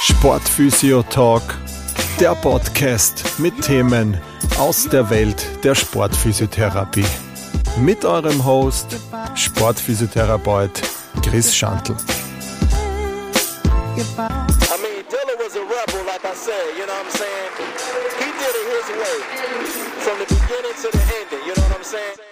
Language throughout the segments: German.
Sportphysio Talk, der Podcast mit Themen aus der Welt der Sportphysiotherapie. Mit eurem Host, Sportphysiotherapeut Chris Schantl. From the beginning to the ending, you know what I'm saying?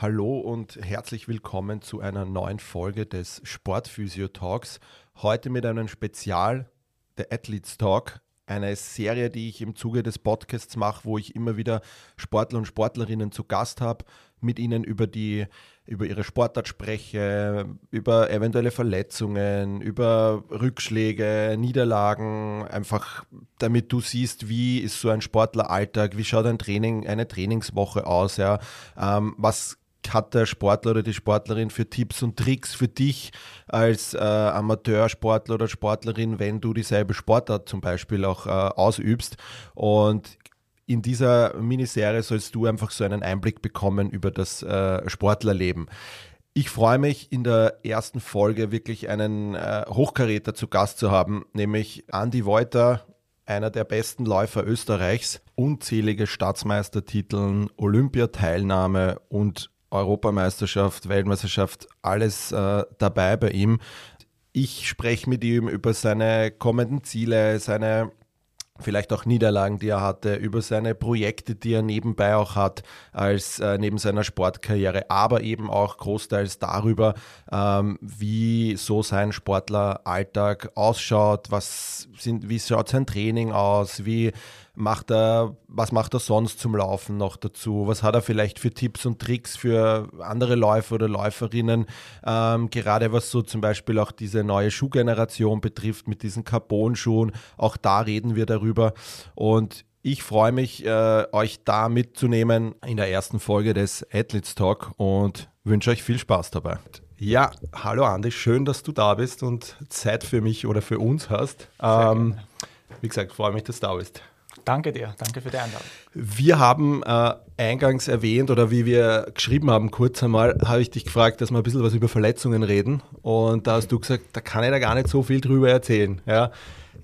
Hallo und herzlich willkommen zu einer neuen Folge des Sportphysio Talks. Heute mit einem Spezial, der Athletes Talk, eine Serie, die ich im Zuge des Podcasts mache, wo ich immer wieder Sportler und Sportlerinnen zu Gast habe, mit ihnen über die über ihre Sportart spreche, über eventuelle Verletzungen, über Rückschläge, Niederlagen, einfach damit du siehst, wie ist so ein Sportleralltag, wie schaut ein Training, eine Trainingswoche aus, ja, ähm, was hat der Sportler oder die Sportlerin für Tipps und Tricks für dich als äh, Amateursportler oder Sportlerin, wenn du dieselbe Sportart zum Beispiel auch äh, ausübst. Und in dieser Miniserie sollst du einfach so einen Einblick bekommen über das äh, Sportlerleben. Ich freue mich, in der ersten Folge wirklich einen äh, Hochkaräter zu Gast zu haben, nämlich Andy Wolter, einer der besten Läufer Österreichs, unzählige Staatsmeistertiteln, Olympiateilnahme und Europameisterschaft, Weltmeisterschaft, alles äh, dabei bei ihm. Ich spreche mit ihm über seine kommenden Ziele, seine vielleicht auch Niederlagen, die er hatte, über seine Projekte, die er nebenbei auch hat, als äh, neben seiner Sportkarriere, aber eben auch großteils darüber, ähm, wie so sein Sportleralltag ausschaut, was sind, wie schaut sein Training aus, wie macht er, was macht er sonst zum Laufen noch dazu? Was hat er vielleicht für Tipps und Tricks für andere Läufer oder Läuferinnen? Ähm, gerade was so zum Beispiel auch diese neue Schuhgeneration betrifft mit diesen Carbon-Schuhen. Auch da reden wir darüber. Und ich freue mich, äh, euch da mitzunehmen in der ersten Folge des Athletes Talk und wünsche euch viel Spaß dabei. Ja, hallo Andi, schön, dass du da bist und Zeit für mich oder für uns hast. Ähm, wie gesagt, freue mich, dass du da bist. Danke dir, danke für die Einladung. Wir haben äh, eingangs erwähnt oder wie wir geschrieben haben, kurz einmal, habe ich dich gefragt, dass wir ein bisschen was über Verletzungen reden. Und da hast du gesagt, da kann ich da gar nicht so viel drüber erzählen. Ja.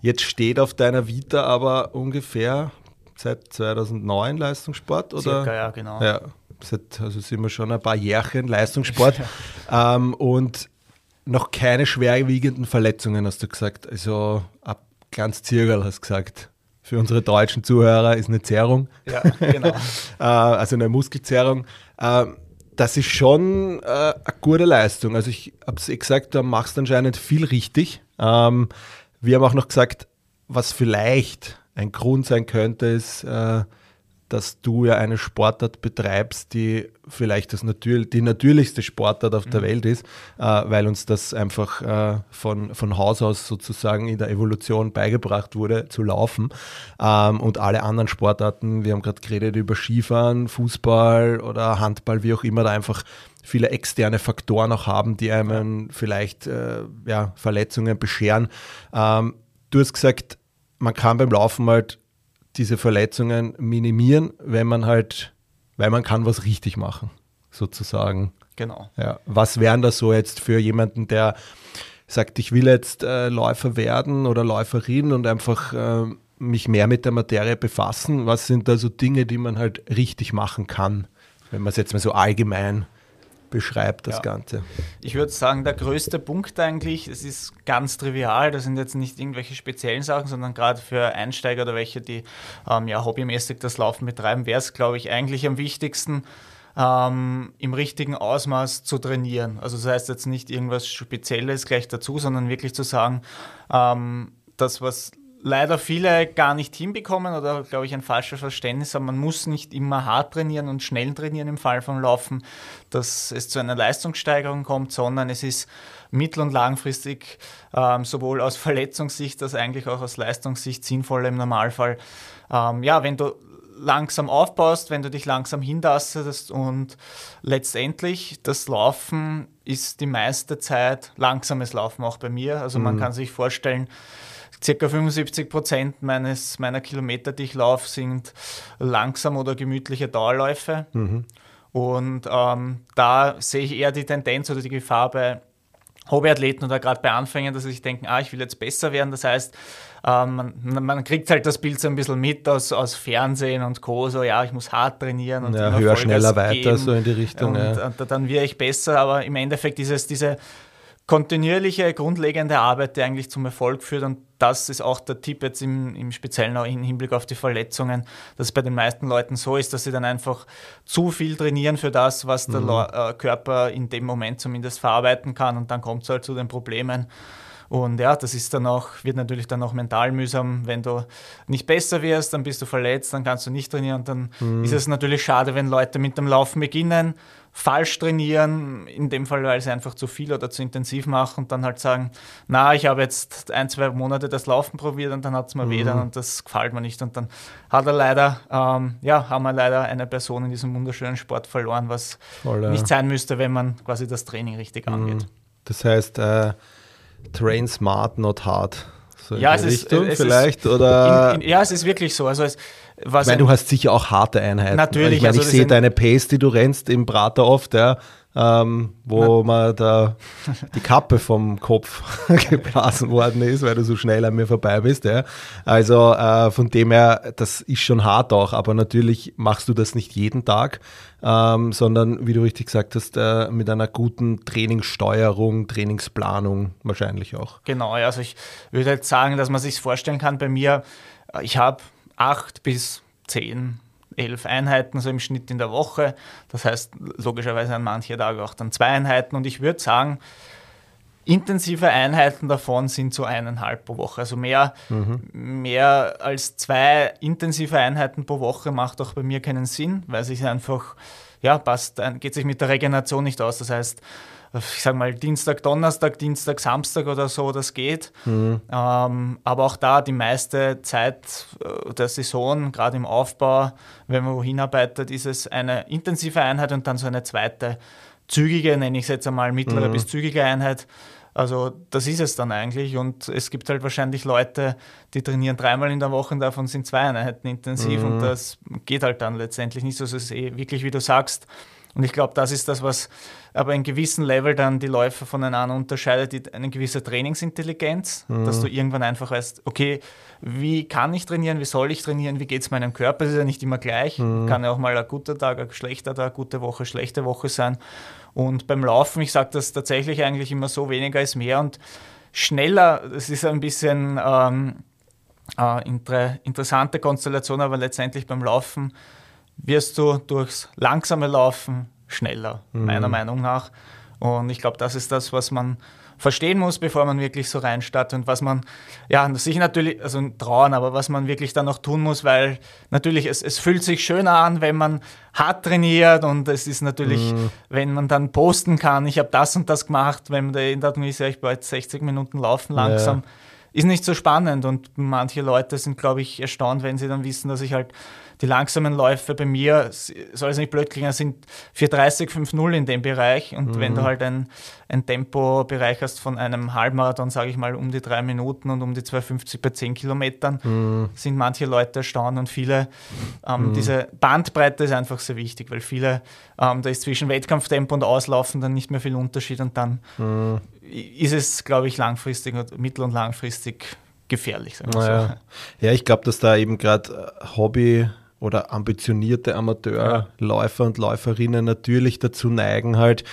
Jetzt steht auf deiner Vita aber ungefähr seit 2009 Leistungssport, oder? Circa, ja, genau. Ja, seit, also sind wir schon ein paar Jährchen Leistungssport. ähm, und noch keine schwerwiegenden Verletzungen, hast du gesagt. Also ab ganz Zirkel hast du gesagt für unsere deutschen Zuhörer ist eine Zerrung. Ja, genau. also eine Muskelzerrung. Ähm, das ist schon äh, eine gute Leistung. Also ich habe es eh gesagt, du machst anscheinend viel richtig. Ähm, wir haben auch noch gesagt, was vielleicht ein Grund sein könnte, ist, äh, dass du ja eine Sportart betreibst, die vielleicht das natür die natürlichste Sportart auf der mhm. Welt ist, äh, weil uns das einfach äh, von, von Haus aus sozusagen in der Evolution beigebracht wurde, zu laufen. Ähm, und alle anderen Sportarten, wir haben gerade geredet über Skifahren, Fußball oder Handball, wie auch immer, da einfach viele externe Faktoren auch haben, die einem vielleicht äh, ja, Verletzungen bescheren. Ähm, du hast gesagt, man kann beim Laufen halt diese Verletzungen minimieren, wenn man halt, weil man kann was richtig machen, sozusagen. Genau. Ja. Was wären das so jetzt für jemanden, der sagt, ich will jetzt äh, Läufer werden oder Läuferin und einfach äh, mich mehr mit der Materie befassen? Was sind da so Dinge, die man halt richtig machen kann, wenn man es jetzt mal so allgemein beschreibt, das ja. Ganze? Ich würde sagen, der größte Punkt eigentlich, es ist ganz trivial, das sind jetzt nicht irgendwelche speziellen Sachen, sondern gerade für Einsteiger oder welche, die ähm, ja hobbymäßig das Laufen betreiben, wäre es, glaube ich, eigentlich am wichtigsten, ähm, im richtigen Ausmaß zu trainieren. Also das heißt jetzt nicht irgendwas Spezielles gleich dazu, sondern wirklich zu sagen, ähm, das, was leider viele gar nicht hinbekommen oder glaube ich ein falsches Verständnis haben. Man muss nicht immer hart trainieren und schnell trainieren im Fall vom Laufen, dass es zu einer Leistungssteigerung kommt, sondern es ist mittel- und langfristig ähm, sowohl aus Verletzungssicht als eigentlich auch aus Leistungssicht sinnvoll im Normalfall. Ähm, ja, wenn du langsam aufbaust, wenn du dich langsam hintastest und letztendlich das Laufen ist die meiste Zeit langsames Laufen auch bei mir. Also man mhm. kann sich vorstellen, circa 75 Prozent meines, meiner Kilometer, die ich laufe, sind langsam oder gemütliche Dauerläufe. Mhm. Und ähm, da sehe ich eher die Tendenz oder die Gefahr bei Hobbyathleten oder gerade bei Anfängern, dass sie sich denken, ah, ich will jetzt besser werden. Das heißt, ähm, man, man, kriegt halt das Bild so ein bisschen mit aus, aus Fernsehen und Co. So, ja, ich muss hart trainieren und ja, höher, schneller, weiter, so in die Richtung. Und, ja. und, dann wäre ich besser, aber im Endeffekt ist es diese kontinuierliche, grundlegende Arbeit, die eigentlich zum Erfolg führt. Und das ist auch der Tipp jetzt im, im Speziellen auch im Hinblick auf die Verletzungen, dass es bei den meisten Leuten so ist, dass sie dann einfach zu viel trainieren für das, was der mhm. äh, Körper in dem Moment zumindest verarbeiten kann. Und dann kommt es halt zu den Problemen. Und ja, das ist dann auch, wird natürlich dann auch mental mühsam, wenn du nicht besser wirst, dann bist du verletzt, dann kannst du nicht trainieren. Und dann mhm. ist es natürlich schade, wenn Leute mit dem Laufen beginnen falsch trainieren, in dem Fall, weil sie einfach zu viel oder zu intensiv machen und dann halt sagen, na, ich habe jetzt ein, zwei Monate das Laufen probiert und dann hat es mir mhm. weh und das gefällt mir nicht und dann hat er leider, ähm, ja, haben wir leider eine Person in diesem wunderschönen Sport verloren, was Voll, ja. nicht sein müsste, wenn man quasi das Training richtig mhm. angeht. Das heißt, äh, train smart, not hard. So ja, es Richtung ist, es vielleicht ist, oder in, in, ja, es ist wirklich so. Also es, was ich meine, du hast sicher auch harte Einheiten. Natürlich. Ich meine, also ich sehe deine Pace, die du rennst im Prater oft, ja, ähm, wo Na. man da die Kappe vom Kopf geblasen worden ist, weil du so schnell an mir vorbei bist. Ja. Also äh, von dem her, das ist schon hart auch, aber natürlich machst du das nicht jeden Tag, ähm, sondern wie du richtig gesagt hast, äh, mit einer guten Trainingssteuerung, Trainingsplanung wahrscheinlich auch. Genau, also ich würde jetzt sagen, dass man sich vorstellen kann, bei mir, äh, ich habe acht bis zehn, elf Einheiten so im Schnitt in der Woche. Das heißt logischerweise an manchen Tagen auch dann zwei Einheiten. Und ich würde sagen, intensive Einheiten davon sind so eineinhalb pro Woche. Also mehr, mhm. mehr als zwei intensive Einheiten pro Woche macht auch bei mir keinen Sinn, weil sich einfach, ja, passt, geht sich mit der Regeneration nicht aus. Das heißt, ich sage mal Dienstag, Donnerstag, Dienstag, Samstag oder so, das geht. Mhm. Ähm, aber auch da die meiste Zeit äh, der Saison, gerade im Aufbau, wenn man wohin arbeitet, ist es eine intensive Einheit und dann so eine zweite zügige, nenne ich es jetzt einmal, mittlere mhm. bis zügige Einheit. Also das ist es dann eigentlich und es gibt halt wahrscheinlich Leute, die trainieren dreimal in der Woche und davon sind zwei Einheiten intensiv mhm. und das geht halt dann letztendlich nicht. Also es ist eh wirklich, wie du sagst, und ich glaube, das ist das, was aber in gewissem Level dann die Läufer voneinander unterscheidet, die, eine gewisse Trainingsintelligenz, mhm. dass du irgendwann einfach weißt, okay, wie kann ich trainieren, wie soll ich trainieren, wie geht es meinem Körper, das ist ja nicht immer gleich, mhm. kann ja auch mal ein guter Tag, ein schlechter Tag, gute Woche, schlechte Woche sein. Und beim Laufen, ich sage das tatsächlich eigentlich immer so, weniger ist mehr und schneller, das ist ein bisschen ähm, äh, inter interessante Konstellation, aber letztendlich beim Laufen wirst du durchs langsame Laufen schneller, mhm. meiner Meinung nach. Und ich glaube, das ist das, was man verstehen muss, bevor man wirklich so reinstartet und was man, ja, sich natürlich, also trauen, aber was man wirklich dann noch tun muss, weil natürlich, es, es fühlt sich schöner an, wenn man hart trainiert und es ist natürlich, mhm. wenn man dann posten kann, ich habe das und das gemacht, wenn man da in der ist, ja, ich brauche jetzt 60 Minuten laufen langsam. Ja. Ist nicht so spannend und manche Leute sind, glaube ich, erstaunt, wenn sie dann wissen, dass ich halt die langsamen Läufe bei mir, soll es nicht blöd klingen, sind 430, 5-0 in dem Bereich. Und mhm. wenn du halt ein, ein Tempobereich hast von einem Halbmarathon, sage ich mal, um die drei Minuten und um die 250 bei 10 Kilometern, mhm. sind manche Leute erstaunt und viele, ähm, mhm. diese Bandbreite ist einfach sehr wichtig, weil viele, ähm, da ist zwischen Wettkampftempo und Auslaufen dann nicht mehr viel Unterschied und dann mhm. ist es, glaube ich, langfristig, mittel- und langfristig gefährlich. Naja. so. Ja, ich glaube, dass da eben gerade äh, Hobby oder ambitionierte Amateurläufer und Läuferinnen natürlich dazu neigen, halt,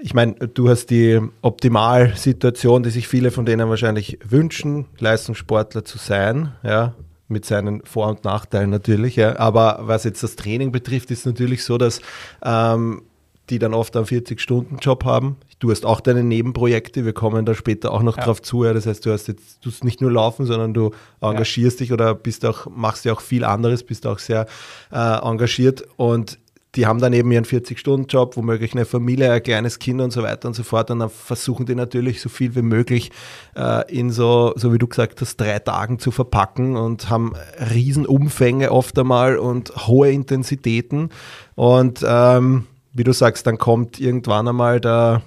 ich meine, du hast die Optimalsituation, die sich viele von denen wahrscheinlich wünschen, Leistungssportler zu sein, ja, mit seinen Vor- und Nachteilen natürlich. Ja. Aber was jetzt das Training betrifft, ist natürlich so, dass ähm, die dann oft einen 40-Stunden-Job haben. Du hast auch deine Nebenprojekte, wir kommen da später auch noch ja. drauf zu. Ja. Das heißt, du hast jetzt tust nicht nur laufen, sondern du engagierst ja. dich oder bist auch, machst ja auch viel anderes, bist auch sehr äh, engagiert und die haben dann eben ihren 40-Stunden-Job, womöglich eine Familie, ein kleines Kind und so weiter und so fort. Und dann versuchen die natürlich so viel wie möglich äh, in so, so wie du gesagt hast, drei Tagen zu verpacken und haben Riesenumfänge oft einmal und hohe Intensitäten. Und ähm, wie du sagst, dann kommt irgendwann einmal der,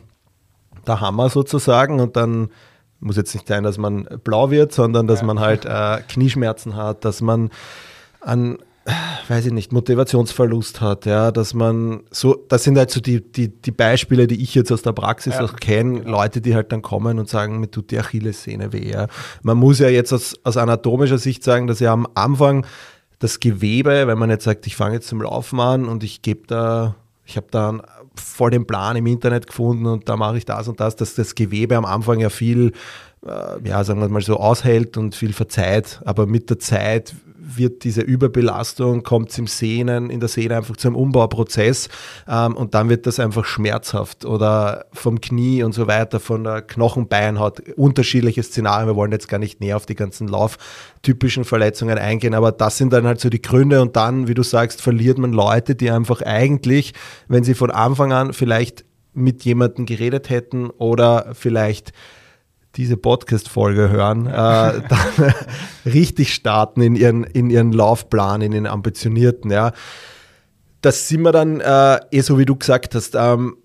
der Hammer sozusagen und dann muss jetzt nicht sein, dass man blau wird, sondern dass ja. man halt äh, Knieschmerzen hat, dass man an weiß ich nicht, Motivationsverlust hat, ja, dass man so, das sind halt so die, die, die Beispiele, die ich jetzt aus der Praxis ja. auch kenne, genau. Leute, die halt dann kommen und sagen, mir tut die Achillessehne weh. Ja. Man muss ja jetzt aus, aus anatomischer Sicht sagen, dass ja am Anfang das Gewebe, wenn man jetzt sagt, ich fange jetzt zum Laufen an und ich gebe da, ich habe da voll den Plan im Internet gefunden und da mache ich das und das, dass das Gewebe am Anfang ja viel, äh, ja, sagen wir mal so, aushält und viel verzeiht. Aber mit der Zeit wird diese Überbelastung, kommt es im Sehnen, in der Sehne einfach zu einem Umbauprozess ähm, und dann wird das einfach schmerzhaft oder vom Knie und so weiter, von der Knochenbeinhaut, unterschiedliche Szenarien. Wir wollen jetzt gar nicht näher auf die ganzen lauftypischen Verletzungen eingehen, aber das sind dann halt so die Gründe und dann, wie du sagst, verliert man Leute, die einfach eigentlich, wenn sie von Anfang an vielleicht mit jemandem geredet hätten oder vielleicht diese Podcast-Folge hören, äh, dann richtig starten in ihren, in ihren Laufplan, in den ambitionierten. Ja. Das sind wir dann, äh, eh so wie du gesagt hast, ähm,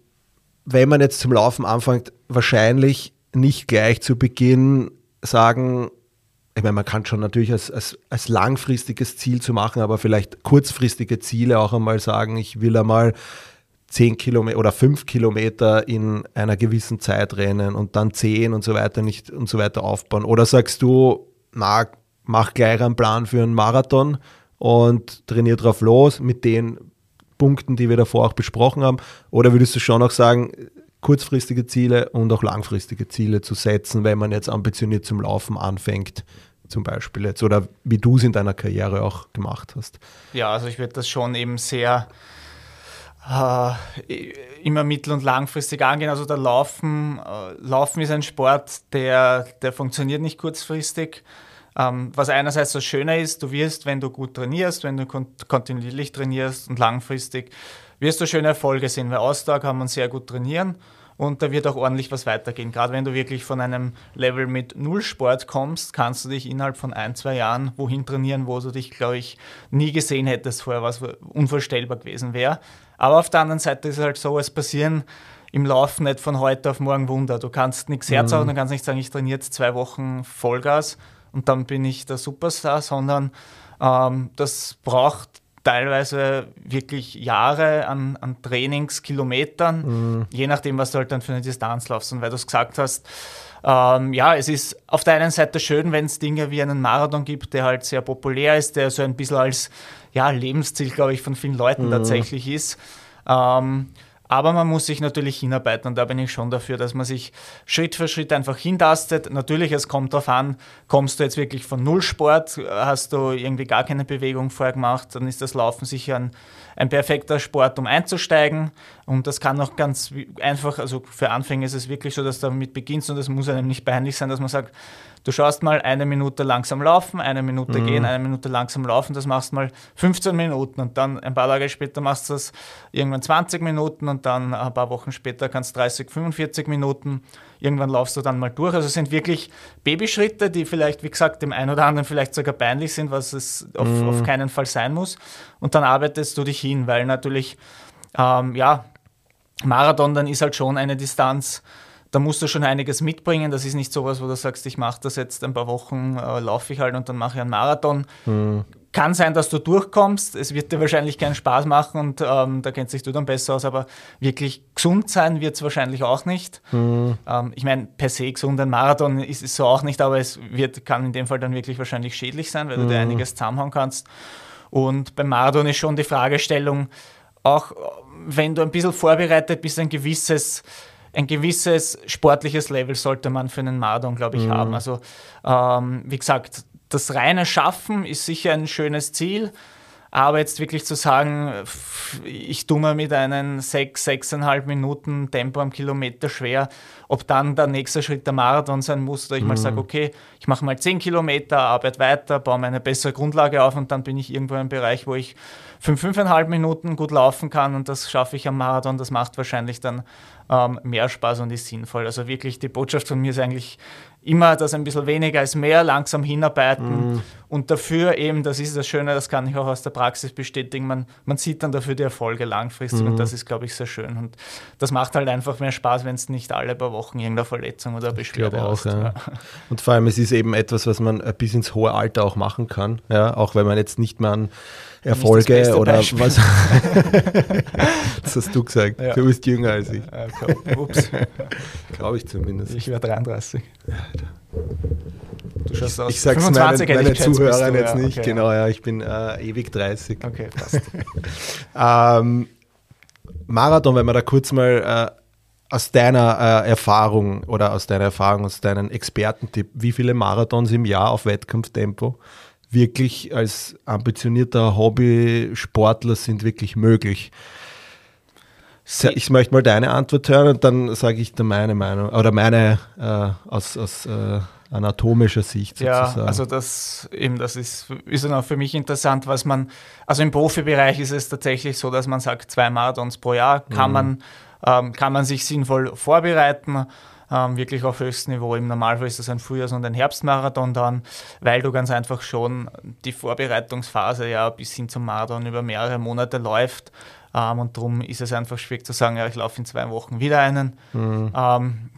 wenn man jetzt zum Laufen anfängt, wahrscheinlich nicht gleich zu Beginn sagen, ich meine, man kann schon natürlich als, als, als langfristiges Ziel zu machen, aber vielleicht kurzfristige Ziele auch einmal sagen, ich will einmal 10 Kilometer oder 5 Kilometer in einer gewissen Zeit rennen und dann 10 und so weiter nicht und so weiter aufbauen? Oder sagst du, na, mach gleich einen Plan für einen Marathon und trainier drauf los mit den Punkten, die wir davor auch besprochen haben? Oder würdest du schon auch sagen, kurzfristige Ziele und auch langfristige Ziele zu setzen, wenn man jetzt ambitioniert zum Laufen anfängt? Zum Beispiel jetzt oder wie du es in deiner Karriere auch gemacht hast. Ja, also ich würde das schon eben sehr äh, immer mittel- und langfristig angehen. Also der Laufen, äh, Laufen ist ein Sport, der, der funktioniert nicht kurzfristig. Ähm, was einerseits das Schöne ist, du wirst, wenn du gut trainierst, wenn du kont kontinuierlich trainierst und langfristig, wirst du schöne Erfolge sehen, weil Ausdauer kann man sehr gut trainieren und da wird auch ordentlich was weitergehen. Gerade wenn du wirklich von einem Level mit Null Sport kommst, kannst du dich innerhalb von ein, zwei Jahren wohin trainieren, wo du dich, glaube ich, nie gesehen hättest vorher, was unvorstellbar gewesen wäre. Aber auf der anderen Seite ist es halt so, es passieren im Laufen nicht von heute auf morgen Wunder. Du kannst nichts herzagen, mhm. du kannst nicht sagen, ich trainiere jetzt zwei Wochen Vollgas und dann bin ich der Superstar, sondern ähm, das braucht teilweise wirklich Jahre an, an Trainingskilometern, mhm. je nachdem, was du halt dann für eine Distanz laufst. Und weil du es gesagt hast, ähm, ja, es ist auf der einen Seite schön, wenn es Dinge wie einen Marathon gibt, der halt sehr populär ist, der so ein bisschen als ja, Lebensziel, glaube ich, von vielen Leuten mhm. tatsächlich ist. Ähm, aber man muss sich natürlich hinarbeiten und da bin ich schon dafür, dass man sich Schritt für Schritt einfach hintastet. Natürlich, es kommt darauf an, kommst du jetzt wirklich von Nullsport, hast du irgendwie gar keine Bewegung vorher gemacht, dann ist das Laufen sicher ein, ein perfekter Sport, um einzusteigen. Und das kann auch ganz einfach, also für Anfänger ist es wirklich so, dass du damit beginnst und es muss einem nicht peinlich sein, dass man sagt, Du schaust mal eine Minute langsam laufen, eine Minute mhm. gehen, eine Minute langsam laufen, das machst du mal 15 Minuten und dann ein paar Tage später machst du das irgendwann 20 Minuten und dann ein paar Wochen später kannst du 30, 45 Minuten. Irgendwann laufst du dann mal durch. Also es sind wirklich Babyschritte, die vielleicht, wie gesagt, dem einen oder anderen vielleicht sogar peinlich sind, was es auf, mhm. auf keinen Fall sein muss. Und dann arbeitest du dich hin, weil natürlich, ähm, ja, Marathon dann ist halt schon eine Distanz, da musst du schon einiges mitbringen. Das ist nicht so was, wo du sagst, ich mache das jetzt ein paar Wochen, äh, laufe ich halt und dann mache ich einen Marathon. Mhm. Kann sein, dass du durchkommst. Es wird dir wahrscheinlich keinen Spaß machen und ähm, da kennst dich du dann besser aus, aber wirklich gesund sein wird es wahrscheinlich auch nicht. Mhm. Ähm, ich meine, per se gesund ein Marathon ist es so auch nicht, aber es wird, kann in dem Fall dann wirklich wahrscheinlich schädlich sein, weil mhm. du dir mhm. einiges zusammenhauen kannst. Und beim Marathon ist schon die Fragestellung, auch wenn du ein bisschen vorbereitet bist, ein gewisses ein gewisses sportliches Level sollte man für einen Marathon, glaube ich, mhm. haben. Also, ähm, wie gesagt, das reine Schaffen ist sicher ein schönes Ziel. Aber jetzt wirklich zu sagen, ich tue mir mit einem 6, 6,5 Minuten Tempo am Kilometer schwer, ob dann der nächste Schritt der Marathon sein muss, oder ich mhm. mal sage, okay, ich mache mal 10 Kilometer, arbeite weiter, baue mir eine bessere Grundlage auf und dann bin ich irgendwo im Bereich, wo ich 5, 5,5 Minuten gut laufen kann und das schaffe ich am Marathon. Das macht wahrscheinlich dann ähm, mehr Spaß und ist sinnvoll. Also wirklich die Botschaft von mir ist eigentlich immer, dass ein bisschen weniger ist mehr, langsam hinarbeiten mm. Und dafür eben, das ist das Schöne, das kann ich auch aus der Praxis bestätigen, man, man sieht dann dafür die Erfolge langfristig mm. und das ist, glaube ich, sehr schön und das macht halt einfach mehr Spaß, wenn es nicht alle paar Wochen irgendeine Verletzung oder Beschwerde auch, hast. Ja. Und vor allem, es ist eben etwas, was man bis ins hohe Alter auch machen kann, ja, auch wenn man jetzt nicht mehr an Erfolge oder Beispiel. was? das hast du gesagt. Ja. Du bist jünger als ich. Okay. Ups. Glaube ich zumindest. Ich wäre 33. Du schaust aus. Ich sage es meinen, meine Zuhörern jetzt ja, nicht. Okay, genau, ja, ich bin äh, ewig 30. Okay, passt. ähm, Marathon, wenn wir da kurz mal äh, aus deiner äh, Erfahrung oder aus deiner Erfahrung, aus deinem Expertentipp, wie viele Marathons im Jahr auf Wettkampftempo wirklich als ambitionierter Hobbysportler sind wirklich möglich? Ich möchte mal deine Antwort hören und dann sage ich dann meine Meinung oder meine äh, aus, aus äh, anatomischer Sicht sozusagen. Ja, also das eben, das ist, ist dann auch für mich interessant, was man, also im Profibereich ist es tatsächlich so, dass man sagt, zwei Marathons pro Jahr kann mhm. man ähm, kann man sich sinnvoll vorbereiten. Ähm, wirklich auf höchstem Niveau. Im Normalfall ist das ein Frühjahrs- und ein Herbstmarathon dann, weil du ganz einfach schon die Vorbereitungsphase ja bis hin zum Marathon über mehrere Monate läuft. Ähm, und darum ist es einfach schwierig zu sagen, ja, ich laufe in zwei Wochen wieder einen. Mhm. Ähm,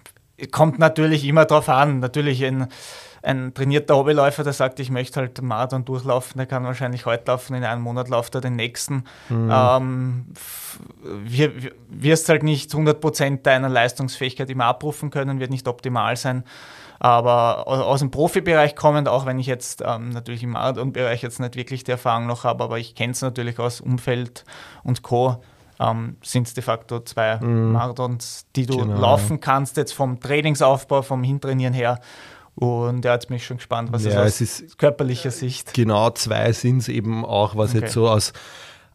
kommt natürlich immer darauf an. Natürlich in ein trainierter Hobbyläufer, der sagt, ich möchte halt Marathon durchlaufen, der kann wahrscheinlich heute laufen, in einem Monat läuft er den nächsten. Mhm. Ähm, wir, wirst halt nicht 100% deiner Leistungsfähigkeit immer abrufen können, wird nicht optimal sein. Aber aus dem Profibereich kommend, auch wenn ich jetzt ähm, natürlich im Marathonbereich jetzt nicht wirklich die Erfahrung noch habe, aber ich kenne es natürlich aus Umfeld und Co., ähm, sind es de facto zwei mm. Marathons, die du genau, laufen kannst, jetzt vom Trainingsaufbau, vom Hintrainieren her. Und er hat mich schon gespannt, was ja, es aus ist körperlicher Sicht. Genau, zwei sind es eben auch, was okay. jetzt so aus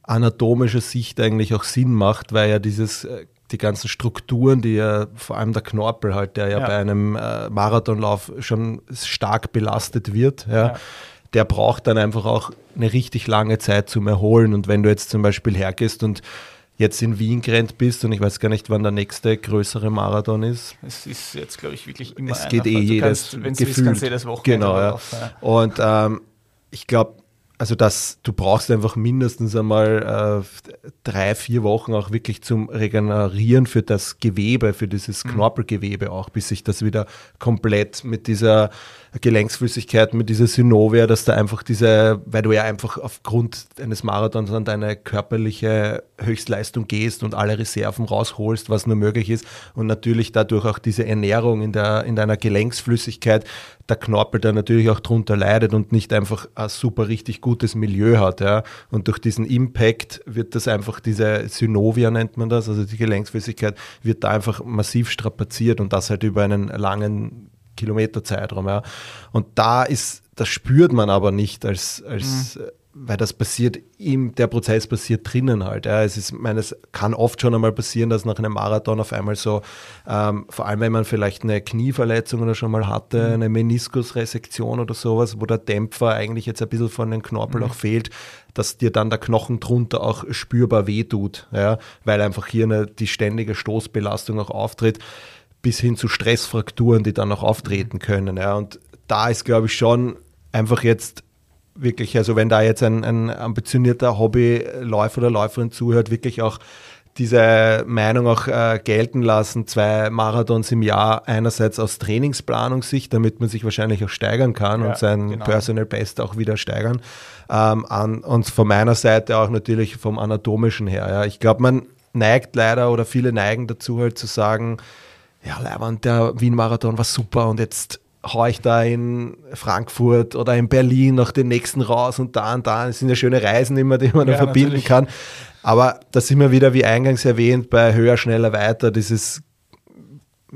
anatomischer Sicht eigentlich auch Sinn macht, weil ja dieses äh, die ganzen Strukturen, die ja vor allem der Knorpel halt, der ja, ja. bei einem äh, Marathonlauf schon stark belastet wird, ja, ja, der braucht dann einfach auch eine richtig lange Zeit zum Erholen. Und wenn du jetzt zum Beispiel hergehst und jetzt in Wien gerannt bist und ich weiß gar nicht, wann der nächste größere Marathon ist. Es ist jetzt, glaube ich, wirklich immer Es geht eh jedes, wenn es kannst jedes Wochenende Genau, ja. Auf, ja. Und ähm, ich glaube, also das, du brauchst einfach mindestens einmal äh, drei, vier Wochen auch wirklich zum Regenerieren für das Gewebe, für dieses mhm. Knorpelgewebe auch, bis sich das wieder komplett mit dieser Gelenksflüssigkeit, mit dieser Synovia, dass da einfach diese, weil du ja einfach aufgrund eines Marathons an deine körperliche Höchstleistung gehst und alle Reserven rausholst, was nur möglich ist und natürlich dadurch auch diese Ernährung in, der, in deiner Gelenksflüssigkeit, der Knorpel da natürlich auch drunter leidet und nicht einfach ein super richtig gutes Milieu hat. Ja. Und durch diesen Impact wird das einfach, diese Synovia nennt man das, also die Gelenksflüssigkeit, wird da einfach massiv strapaziert und das halt über einen langen Kilometerzeitraum. Ja. Und da ist, das spürt man aber nicht als, als mhm weil das passiert ihm, der Prozess passiert drinnen halt. Ja. Es ist, meine, es kann oft schon einmal passieren, dass nach einem Marathon auf einmal so, ähm, vor allem wenn man vielleicht eine Knieverletzung oder schon mal hatte, mhm. eine Meniskusresektion oder sowas, wo der Dämpfer eigentlich jetzt ein bisschen von den Knorpel mhm. auch fehlt, dass dir dann der Knochen drunter auch spürbar wehtut, ja, weil einfach hier eine, die ständige Stoßbelastung auch auftritt, bis hin zu Stressfrakturen, die dann auch auftreten können. Ja. Und da ist, glaube ich, schon einfach jetzt wirklich, also wenn da jetzt ein, ein ambitionierter Hobbyläufer oder Läuferin zuhört, wirklich auch diese Meinung auch äh, gelten lassen, zwei Marathons im Jahr, einerseits aus Trainingsplanungssicht, damit man sich wahrscheinlich auch steigern kann ja, und sein genau. Personal Best auch wieder steigern. Ähm, an, und von meiner Seite auch natürlich vom anatomischen her. Ja. Ich glaube, man neigt leider oder viele neigen dazu halt zu sagen, ja, Leiband, der Wien-Marathon war super und jetzt haue ich da in Frankfurt oder in Berlin noch den nächsten raus und da und da. Das sind ja schöne Reisen immer, die man ja, da verbinden natürlich. kann. Aber da sind wir wieder, wie eingangs erwähnt, bei höher, schneller, weiter, dieses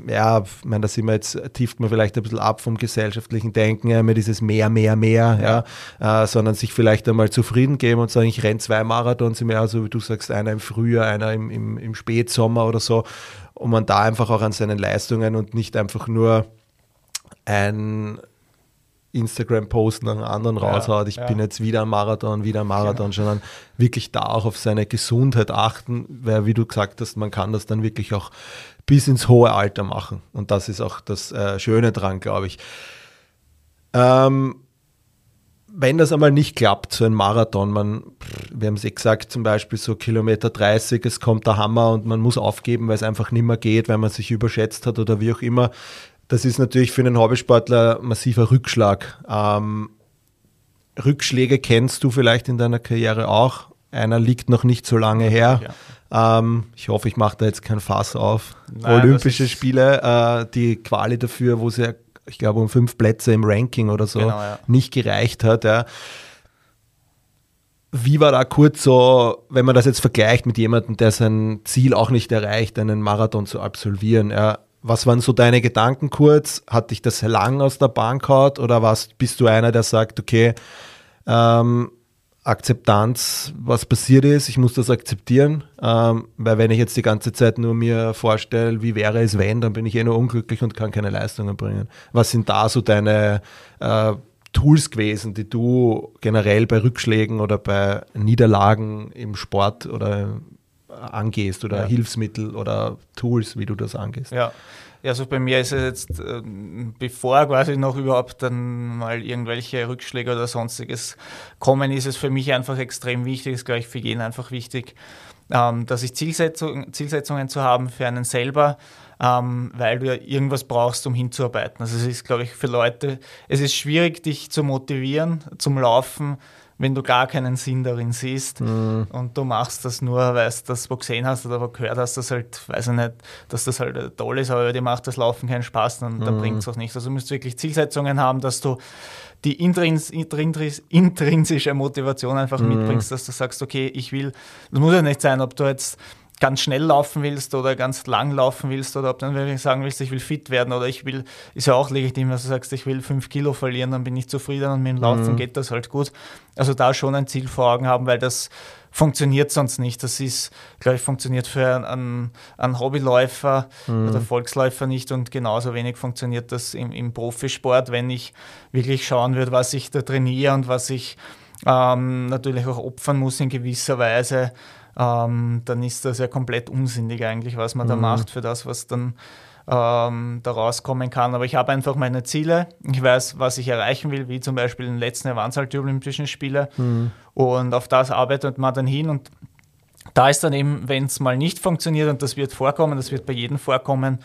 ja, ich meine, da sind wir jetzt, tieft man vielleicht ein bisschen ab vom gesellschaftlichen Denken, ja, immer dieses mehr, mehr, mehr, ja, äh, sondern sich vielleicht einmal zufrieden geben und sagen, ich renne zwei Marathons im Jahr, so wie du sagst, einer im Frühjahr, einer im, im, im Spätsommer oder so, und man da einfach auch an seinen Leistungen und nicht einfach nur ein Instagram-Post nach einem anderen raushaut, ich ja. bin jetzt wieder am Marathon, wieder am Marathon, ja. sondern wirklich da auch auf seine Gesundheit achten, weil wie du gesagt hast, man kann das dann wirklich auch bis ins hohe Alter machen. Und das ist auch das äh, Schöne dran, glaube ich. Ähm, wenn das einmal nicht klappt, so ein Marathon, man, wir haben es eh gesagt, zum Beispiel so Kilometer 30, es kommt der Hammer und man muss aufgeben, weil es einfach nicht mehr geht, weil man sich überschätzt hat oder wie auch immer, das ist natürlich für einen Hobbysportler massiver Rückschlag. Ähm, Rückschläge kennst du vielleicht in deiner Karriere auch. Einer liegt noch nicht so lange her. Ja. Ähm, ich hoffe, ich mache da jetzt kein Fass auf. Nein, Olympische Spiele, äh, die Quali dafür, wo sie, ich glaube, um fünf Plätze im Ranking oder so genau, ja. nicht gereicht hat. Ja. Wie war da kurz so, wenn man das jetzt vergleicht mit jemandem, der sein Ziel auch nicht erreicht, einen Marathon zu absolvieren? Ja, was waren so deine Gedanken kurz? Hat dich das lang aus der Bahn gehauen oder was, bist du einer, der sagt, okay, ähm, Akzeptanz, was passiert ist, ich muss das akzeptieren, ähm, weil wenn ich jetzt die ganze Zeit nur mir vorstelle, wie wäre es wenn, dann bin ich eh nur unglücklich und kann keine Leistungen bringen. Was sind da so deine äh, Tools gewesen, die du generell bei Rückschlägen oder bei Niederlagen im Sport oder angehst oder ja. Hilfsmittel oder Tools, wie du das angehst? Ja. Also bei mir ist es jetzt, ähm, bevor quasi noch überhaupt dann mal irgendwelche Rückschläge oder sonstiges kommen, ist es für mich einfach extrem wichtig, ist glaube ich für jeden einfach wichtig, ähm, dass ich Zielsetzung, Zielsetzungen zu haben für einen selber, ähm, weil du ja irgendwas brauchst, um hinzuarbeiten. Also es ist, glaube ich, für Leute, es ist schwierig, dich zu motivieren zum Laufen, wenn du gar keinen Sinn darin siehst mhm. und du machst das nur, weil du das wo gesehen hast oder wo gehört hast, dass halt, weiß ich nicht, dass das halt toll ist, aber dir macht das Laufen keinen Spaß, dann, mhm. dann bringt es auch nichts. Also du musst wirklich Zielsetzungen haben, dass du die intrins, intrins, intrinsische Motivation einfach mhm. mitbringst, dass du sagst, okay, ich will, das muss ja nicht sein, ob du jetzt ganz schnell laufen willst oder ganz lang laufen willst oder ob du dann wirklich sagen willst, ich will fit werden oder ich will, ist ja auch legitim, dass du sagst, ich will fünf Kilo verlieren, dann bin ich zufrieden und mit dem Laufen mhm. geht das halt gut. Also da schon ein Ziel vor Augen haben, weil das funktioniert sonst nicht. Das ist, glaube ich, funktioniert für einen, einen Hobbyläufer mhm. oder Volksläufer nicht und genauso wenig funktioniert das im, im Profisport, wenn ich wirklich schauen würde, was ich da trainiere und was ich ähm, natürlich auch opfern muss in gewisser Weise ähm, dann ist das ja komplett unsinnig eigentlich, was man mhm. da macht für das, was dann ähm, da rauskommen kann. Aber ich habe einfach meine Ziele. Ich weiß, was ich erreichen will, wie zum Beispiel in den letzten Jahr waren es halt die Olympischen Spiele. Mhm. Und auf das arbeitet man dann hin. Und da ist dann eben, wenn es mal nicht funktioniert, und das wird vorkommen, das wird bei jedem vorkommen,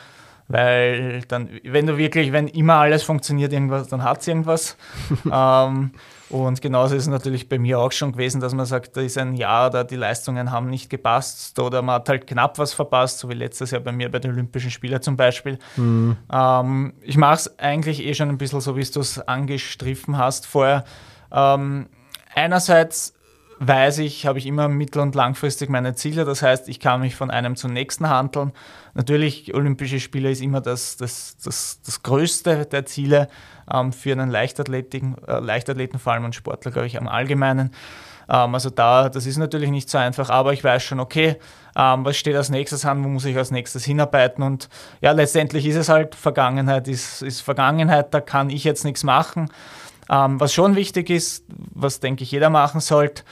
weil dann, wenn du wirklich, wenn immer alles funktioniert, irgendwas, dann hat es irgendwas. ähm, und genauso ist es natürlich bei mir auch schon gewesen, dass man sagt, da ist ein Jahr, da die Leistungen haben nicht gepasst oder man hat halt knapp was verpasst, so wie letztes Jahr bei mir bei den Olympischen Spielen zum Beispiel. Mhm. Ähm, ich mache es eigentlich eh schon ein bisschen so, wie du es angestriffen hast vorher. Ähm, einerseits weiß ich, habe ich immer mittel- und langfristig meine Ziele. Das heißt, ich kann mich von einem zum nächsten handeln. Natürlich, Olympische Spiele ist immer das, das, das, das größte der Ziele ähm, für einen Leichtathleten, äh, Leichtathleten, vor allem einen Sportler, glaube ich, am Allgemeinen. Ähm, also da, das ist natürlich nicht so einfach, aber ich weiß schon, okay, ähm, was steht als nächstes an, wo muss ich als nächstes hinarbeiten und ja, letztendlich ist es halt Vergangenheit, ist, ist Vergangenheit, da kann ich jetzt nichts machen. Ähm, was schon wichtig ist, was denke ich jeder machen sollte,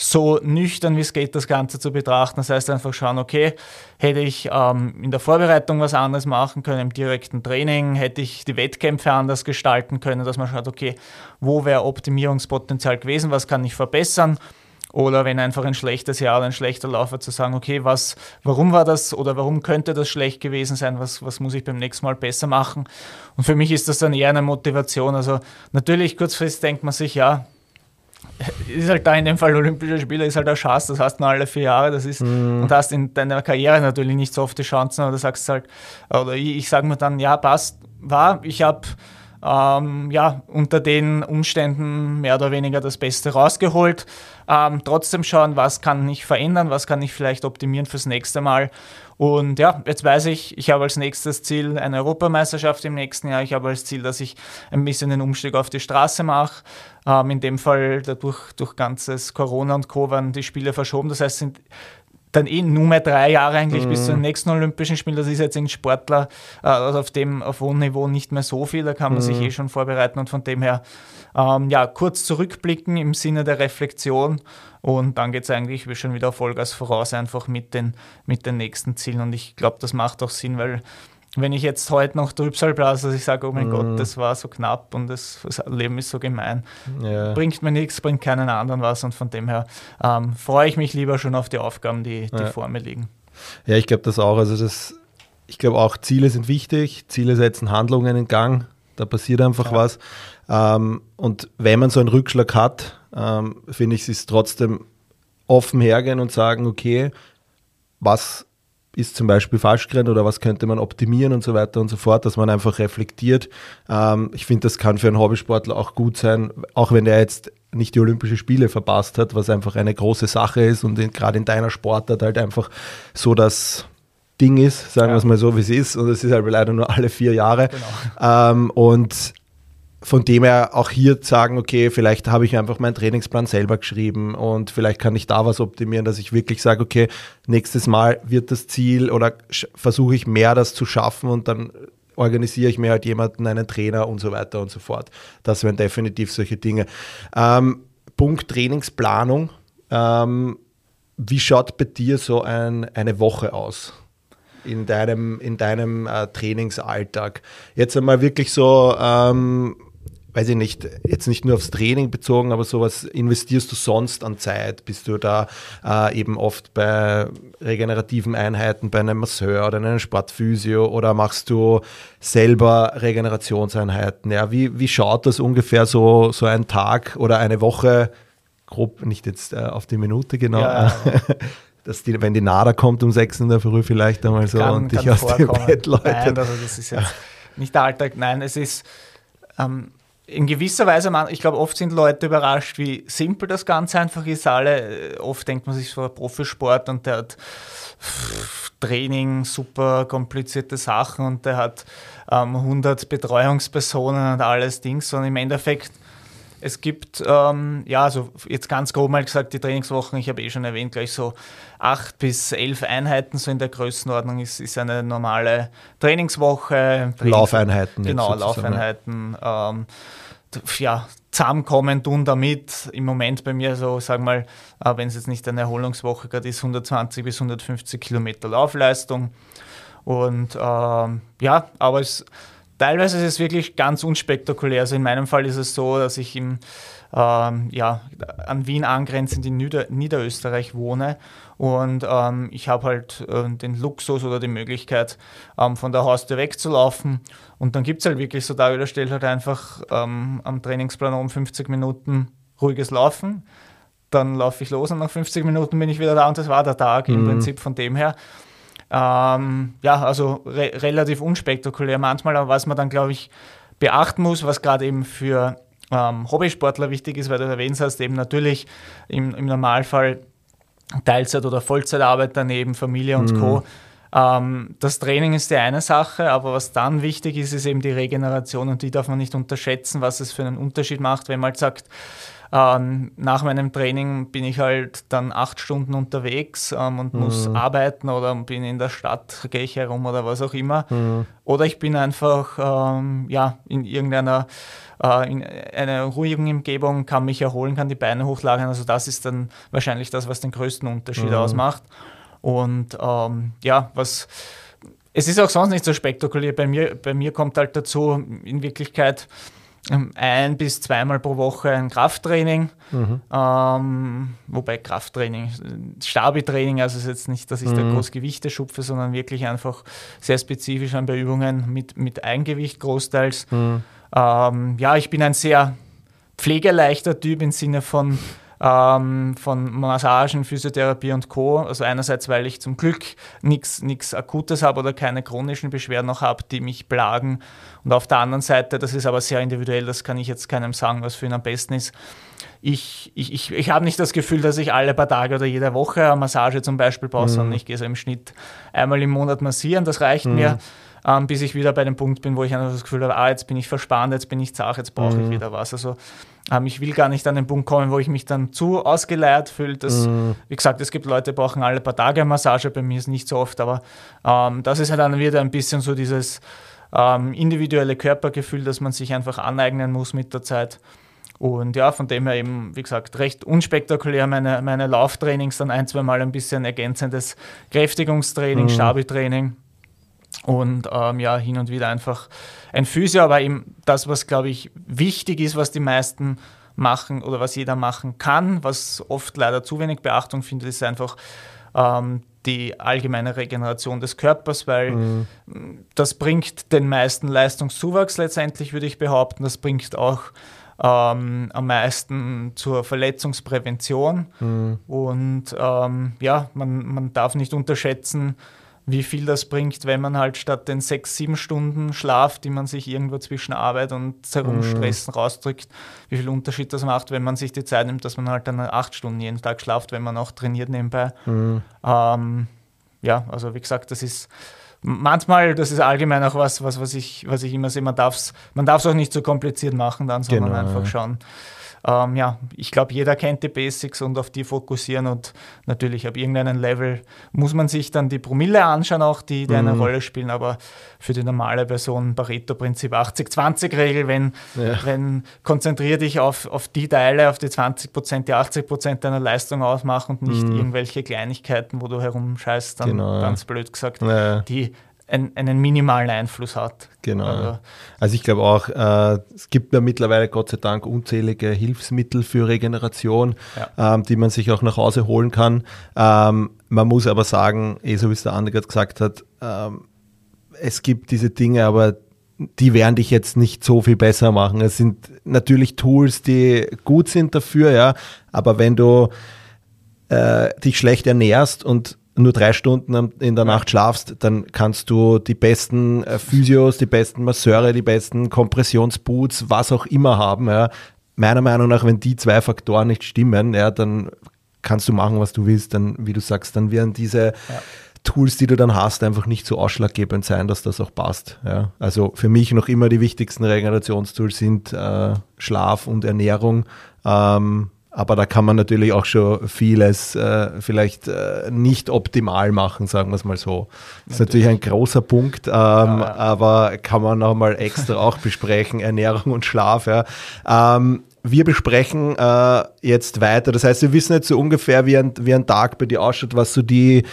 so nüchtern wie es geht, das Ganze zu betrachten. Das heißt einfach schauen, okay, hätte ich ähm, in der Vorbereitung was anderes machen können, im direkten Training, hätte ich die Wettkämpfe anders gestalten können, dass man schaut, okay, wo wäre Optimierungspotenzial gewesen, was kann ich verbessern oder wenn einfach ein schlechtes Jahr oder ein schlechter Laufer zu sagen, okay, was, warum war das oder warum könnte das schlecht gewesen sein, was, was muss ich beim nächsten Mal besser machen. Und für mich ist das dann eher eine Motivation. Also natürlich kurzfristig denkt man sich, ja, ist halt da in dem Fall Olympische Spiele, ist halt eine Chance, das hast du alle vier Jahre, das ist, mhm. und hast in deiner Karriere natürlich nicht so oft die Chancen, oder sagst halt, oder ich, ich sage mir dann, ja, passt, war, ich habe ähm, ja, unter den Umständen mehr oder weniger das Beste rausgeholt. Ähm, trotzdem schauen, was kann ich verändern, was kann ich vielleicht optimieren fürs nächste Mal. Und ja, jetzt weiß ich, ich habe als nächstes Ziel eine Europameisterschaft im nächsten Jahr. Ich habe als Ziel, dass ich ein bisschen den Umstieg auf die Straße mache. Ähm, in dem Fall dadurch durch ganzes Corona und Co. waren die Spiele verschoben. Das heißt, sind dann eh nur mehr drei Jahre eigentlich mhm. bis zu den nächsten Olympischen Spielen. Das ist jetzt ein Sportler äh, also auf dem auf hohem Niveau nicht mehr so viel. Da kann man mhm. sich eh schon vorbereiten und von dem her ähm, ja kurz zurückblicken im Sinne der Reflexion und dann geht es eigentlich schon wieder Vollgas voraus einfach mit den mit den nächsten Zielen und ich glaube, das macht auch Sinn, weil wenn ich jetzt heute noch Trübsal blase, dass ich sage, oh mein mhm. Gott, das war so knapp und das, das Leben ist so gemein, ja. bringt mir nichts, bringt keinen anderen was und von dem her ähm, freue ich mich lieber schon auf die Aufgaben, die, die ja. vor mir liegen. Ja, ich glaube das auch. Also das, ich glaube auch, Ziele sind wichtig, Ziele setzen Handlungen in Gang, da passiert einfach ja. was. Ähm, und wenn man so einen Rückschlag hat, ähm, finde ich, es ist trotzdem offen hergehen und sagen, okay, was ist zum Beispiel falsch gerannt oder was könnte man optimieren und so weiter und so fort, dass man einfach reflektiert. Ähm, ich finde, das kann für einen Hobbysportler auch gut sein, auch wenn der jetzt nicht die Olympischen Spiele verpasst hat, was einfach eine große Sache ist und gerade in deiner Sportart halt einfach so das Ding ist, sagen ja. wir es mal so, wie es ist. Und es ist halt leider nur alle vier Jahre. Genau. Ähm, und von dem her auch hier sagen, okay, vielleicht habe ich einfach meinen Trainingsplan selber geschrieben und vielleicht kann ich da was optimieren, dass ich wirklich sage, okay, nächstes Mal wird das Ziel oder versuche ich mehr das zu schaffen und dann organisiere ich mir halt jemanden, einen Trainer und so weiter und so fort. Das wären definitiv solche Dinge. Ähm, Punkt Trainingsplanung. Ähm, wie schaut bei dir so ein, eine Woche aus? in deinem, in deinem äh, Trainingsalltag. Jetzt einmal wirklich so, ähm, weiß ich nicht, jetzt nicht nur aufs Training bezogen, aber sowas investierst du sonst an Zeit? Bist du da äh, eben oft bei regenerativen Einheiten, bei einem Masseur oder einem Sportphysio oder machst du selber Regenerationseinheiten? Ja, wie, wie schaut das ungefähr so, so ein Tag oder eine Woche, grob, nicht jetzt äh, auf die Minute genau, ja. dass die, wenn die Nada kommt um sechs in der Früh vielleicht einmal so kann, und dich aus dem Bett läutet. Nein, also das ist jetzt nicht der Alltag, nein, es ist ähm, in gewisser Weise, ich glaube, oft sind Leute überrascht, wie simpel das Ganze einfach ist. Alle, äh, oft denkt man sich so, Profisport und der hat Training, super komplizierte Sachen und der hat ähm, 100 Betreuungspersonen und alles Dings. Und im Endeffekt, es gibt, ähm, ja, also jetzt ganz grob mal gesagt, die Trainingswochen, ich habe eh schon erwähnt, gleich so acht bis elf Einheiten, so in der Größenordnung ist, ist eine normale Trainingswoche. Trainings Laufeinheiten. Genau, Laufeinheiten. Ähm, ja, zusammenkommen tun damit. Im Moment bei mir so, sagen wir mal, äh, wenn es jetzt nicht eine Erholungswoche gerade ist, 120 bis 150 Kilometer Laufleistung. Und ähm, ja, aber es, teilweise ist es wirklich ganz unspektakulär. Also in meinem Fall ist es so, dass ich im, ähm, ja, an Wien angrenzend in Nieder Niederösterreich wohne und ähm, ich habe halt äh, den Luxus oder die Möglichkeit, ähm, von der Haustür wegzulaufen. Und dann gibt es halt wirklich so da stellt halt einfach ähm, am Trainingsplan um 50 Minuten ruhiges Laufen. Dann laufe ich los und nach 50 Minuten bin ich wieder da und das war der Tag mhm. im Prinzip von dem her. Ähm, ja, also re relativ unspektakulär manchmal, aber was man dann, glaube ich, beachten muss, was gerade eben für ähm, Hobbysportler wichtig ist, weil du erwähnt hast, eben natürlich im, im Normalfall Teilzeit- oder Vollzeitarbeit daneben, Familie und mhm. Co. Ähm, das Training ist die eine Sache, aber was dann wichtig ist, ist eben die Regeneration und die darf man nicht unterschätzen, was es für einen Unterschied macht, wenn man halt sagt, ähm, nach meinem Training bin ich halt dann acht Stunden unterwegs ähm, und mhm. muss arbeiten oder bin in der Stadt, gehe ich herum oder was auch immer. Mhm. Oder ich bin einfach ähm, ja, in irgendeiner äh, in einer ruhigen Umgebung, kann mich erholen, kann die Beine hochlagern. Also das ist dann wahrscheinlich das, was den größten Unterschied mhm. ausmacht. Und ähm, ja, was es ist auch sonst nicht so spektakulär. Bei mir, bei mir kommt halt dazu in Wirklichkeit ein bis zweimal pro Woche ein Krafttraining. Mhm. Ähm, wobei Krafttraining, Stabi-Training, also ist jetzt nicht, dass ich mhm. da groß Gewichte schupfe, sondern wirklich einfach sehr spezifisch an bei Übungen mit, mit Eingewicht großteils. Mhm. Ähm, ja, ich bin ein sehr pflegeleichter Typ im Sinne von, ähm, von Massagen, Physiotherapie und Co. Also einerseits, weil ich zum Glück nichts Akutes habe oder keine chronischen Beschwerden noch habe, die mich plagen. Und auf der anderen Seite, das ist aber sehr individuell, das kann ich jetzt keinem sagen, was für ihn am besten ist. Ich, ich, ich, ich habe nicht das Gefühl, dass ich alle paar Tage oder jede Woche eine Massage zum Beispiel brauche, mhm. sondern ich gehe so im Schnitt einmal im Monat massieren, das reicht mhm. mir ähm, bis ich wieder bei dem Punkt bin, wo ich einfach das Gefühl habe, ah, jetzt bin ich verspannt, jetzt bin ich zart, jetzt brauche mhm. ich wieder was. Also ähm, ich will gar nicht an den Punkt kommen, wo ich mich dann zu ausgeleiert fühle. mhm. Wie gesagt, es gibt Leute, die brauchen alle paar Tage eine Massage, bei mir ist nicht so oft, aber ähm, das ist halt dann wieder ein bisschen so dieses ähm, individuelle Körpergefühl, das man sich einfach aneignen muss mit der Zeit. Und ja, von dem her eben, wie gesagt, recht unspektakulär meine, meine Lauftrainings, dann ein, zwei Mal ein bisschen ergänzendes Kräftigungstraining, mhm. Stabi-Training und ähm, ja, hin und wieder einfach ein Physio, aber eben das, was glaube ich wichtig ist, was die meisten machen oder was jeder machen kann, was oft leider zu wenig Beachtung findet, ist einfach ähm, die allgemeine Regeneration des Körpers, weil mhm. das bringt den meisten Leistungszuwachs letztendlich, würde ich behaupten. Das bringt auch ähm, am meisten zur Verletzungsprävention. Mhm. Und ähm, ja, man, man darf nicht unterschätzen, wie viel das bringt, wenn man halt statt den sechs, sieben Stunden Schlaf, die man sich irgendwo zwischen Arbeit und Herumstressen mhm. rausdrückt, wie viel Unterschied das macht, wenn man sich die Zeit nimmt, dass man halt dann acht Stunden jeden Tag schlaft, wenn man auch trainiert nebenbei. Mhm. Ähm, ja, also wie gesagt, das ist manchmal, das ist allgemein auch was, was, was, ich, was ich immer sehe, man darf es man auch nicht so kompliziert machen, dann soll genau, man einfach schauen, ähm, ja, ich glaube, jeder kennt die Basics und auf die fokussieren und natürlich ab irgendeinem Level muss man sich dann die Promille anschauen, auch die, die eine mhm. Rolle spielen, aber für die normale Person Pareto-Prinzip 80-20-Regel, wenn, ja. wenn konzentrier dich auf, auf die Teile, auf die 20 Prozent, die 80 Prozent deiner Leistung ausmachen und nicht mhm. irgendwelche Kleinigkeiten, wo du herumscheißt, dann genau, ganz blöd gesagt, ja. die ein, einen minimalen Einfluss hat. Genau. Also, also ich glaube auch, äh, es gibt ja mittlerweile Gott sei Dank unzählige Hilfsmittel für Regeneration, ja. ähm, die man sich auch nach Hause holen kann. Ähm, man muss aber sagen, eh so wie es der andere gerade gesagt hat, ähm, es gibt diese Dinge, aber die werden dich jetzt nicht so viel besser machen. Es sind natürlich Tools, die gut sind dafür, ja, aber wenn du äh, dich schlecht ernährst und nur drei Stunden in der Nacht schlafst, dann kannst du die besten äh, Physios, die besten Masseure, die besten Kompressionsboots, was auch immer haben. Ja. Meiner Meinung nach, wenn die zwei Faktoren nicht stimmen, ja, dann kannst du machen, was du willst. Dann, wie du sagst, dann werden diese ja. Tools, die du dann hast, einfach nicht so ausschlaggebend sein, dass das auch passt. Ja. Also für mich noch immer die wichtigsten Regenerationstools sind äh, Schlaf und Ernährung. Ähm, aber da kann man natürlich auch schon vieles äh, vielleicht äh, nicht optimal machen, sagen wir es mal so. Das ist natürlich ein großer Punkt, ähm, ja, aber kann man nochmal extra auch besprechen, Ernährung und Schlaf. Ja. Ähm, wir besprechen äh, jetzt weiter. Das heißt, wir wissen jetzt so ungefähr, wie ein, wie ein Tag bei dir ausschaut, was so die,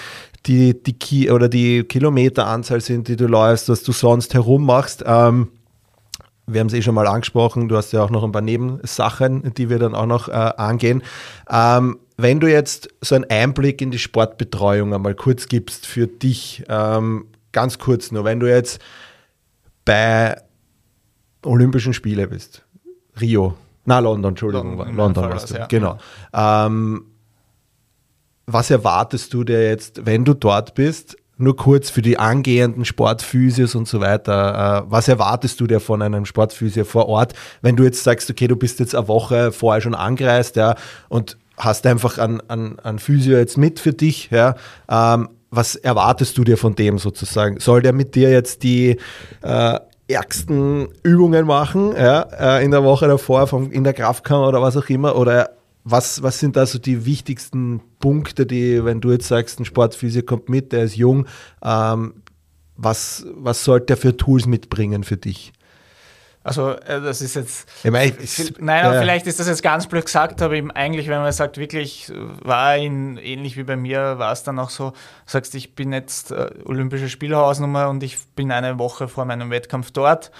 die, die Ki oder die Kilometeranzahl sind, die du läufst, was du sonst herummachst. Ähm, wir haben es eh schon mal angesprochen, du hast ja auch noch ein paar Nebensachen, die wir dann auch noch äh, angehen. Ähm, wenn du jetzt so einen Einblick in die Sportbetreuung einmal kurz gibst für dich, ähm, ganz kurz nur, wenn du jetzt bei Olympischen Spiele bist, Rio, na London, Entschuldigung, London, London warst du, ja. genau. Ähm, was erwartest du dir jetzt, wenn du dort bist? Nur kurz für die angehenden Sportphysios und so weiter. Äh, was erwartest du dir von einem Sportphysio vor Ort, wenn du jetzt sagst, okay, du bist jetzt eine Woche vorher schon angereist, ja, und hast einfach einen, einen, einen Physio jetzt mit für dich, ja, ähm, was erwartest du dir von dem sozusagen? Soll der mit dir jetzt die äh, ärgsten Übungen machen, ja, äh, in der Woche davor vom, in der Kraftkammer oder was auch immer, oder was, was sind da so die wichtigsten Punkte, die, wenn du jetzt sagst, ein Sportphysio kommt mit, der ist jung, ähm, was, was sollte er für Tools mitbringen für dich? Also äh, das ist jetzt. Ich mein, ich, nein, ja. vielleicht ist das jetzt ganz blöd gesagt, aber eben eigentlich, wenn man sagt, wirklich war ihn ähnlich wie bei mir, war es dann auch so, sagst, ich bin jetzt äh, Olympische Spielhausnummer und ich bin eine Woche vor meinem Wettkampf dort.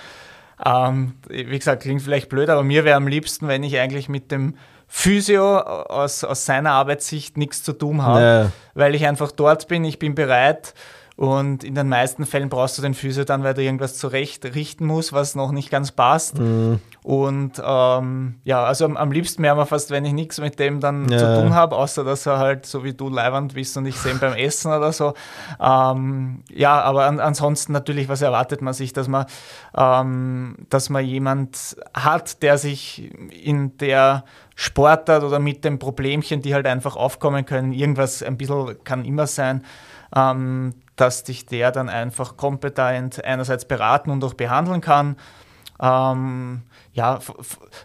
Ähm, wie gesagt, klingt vielleicht blöd, aber mir wäre am liebsten, wenn ich eigentlich mit dem Physio aus, aus seiner Arbeitssicht nichts zu tun habe, ja. weil ich einfach dort bin, ich bin bereit und in den meisten Fällen brauchst du den Physio dann, weil du irgendwas zurecht richten musst, was noch nicht ganz passt. Mhm. Und ähm, ja, also am, am, liebsten wäre mir fast, wenn ich nichts mit dem dann ja. zu tun habe, außer dass er halt so wie du leiwand bist und ich sehe ihn beim Essen oder so. Ähm, ja, aber an, ansonsten natürlich, was erwartet man sich, dass man, ähm, dass man jemand hat, der sich in der Sportart oder mit den Problemchen, die halt einfach aufkommen können, irgendwas ein bisschen kann immer sein, ähm, dass dich der dann einfach kompetent einerseits beraten und auch behandeln kann. Ähm, ja,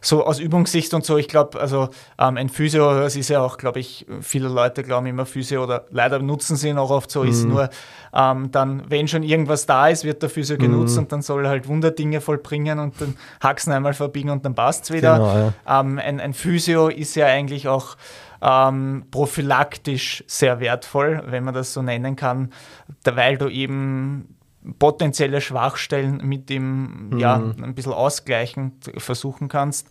so aus Übungssicht und so, ich glaube, also ähm, ein Physio, das ist ja auch, glaube ich, viele Leute glauben immer Physio oder leider nutzen sie ihn auch oft so, mhm. ist nur ähm, dann, wenn schon irgendwas da ist, wird der Physio genutzt mhm. und dann soll er halt Wunderdinge vollbringen und den Haxen einmal verbiegen und dann passt es wieder. Genau, ja. ähm, ein, ein Physio ist ja eigentlich auch ähm, prophylaktisch sehr wertvoll, wenn man das so nennen kann, weil du eben potenzielle Schwachstellen mit dem, mhm. ja, ein bisschen ausgleichen versuchen kannst.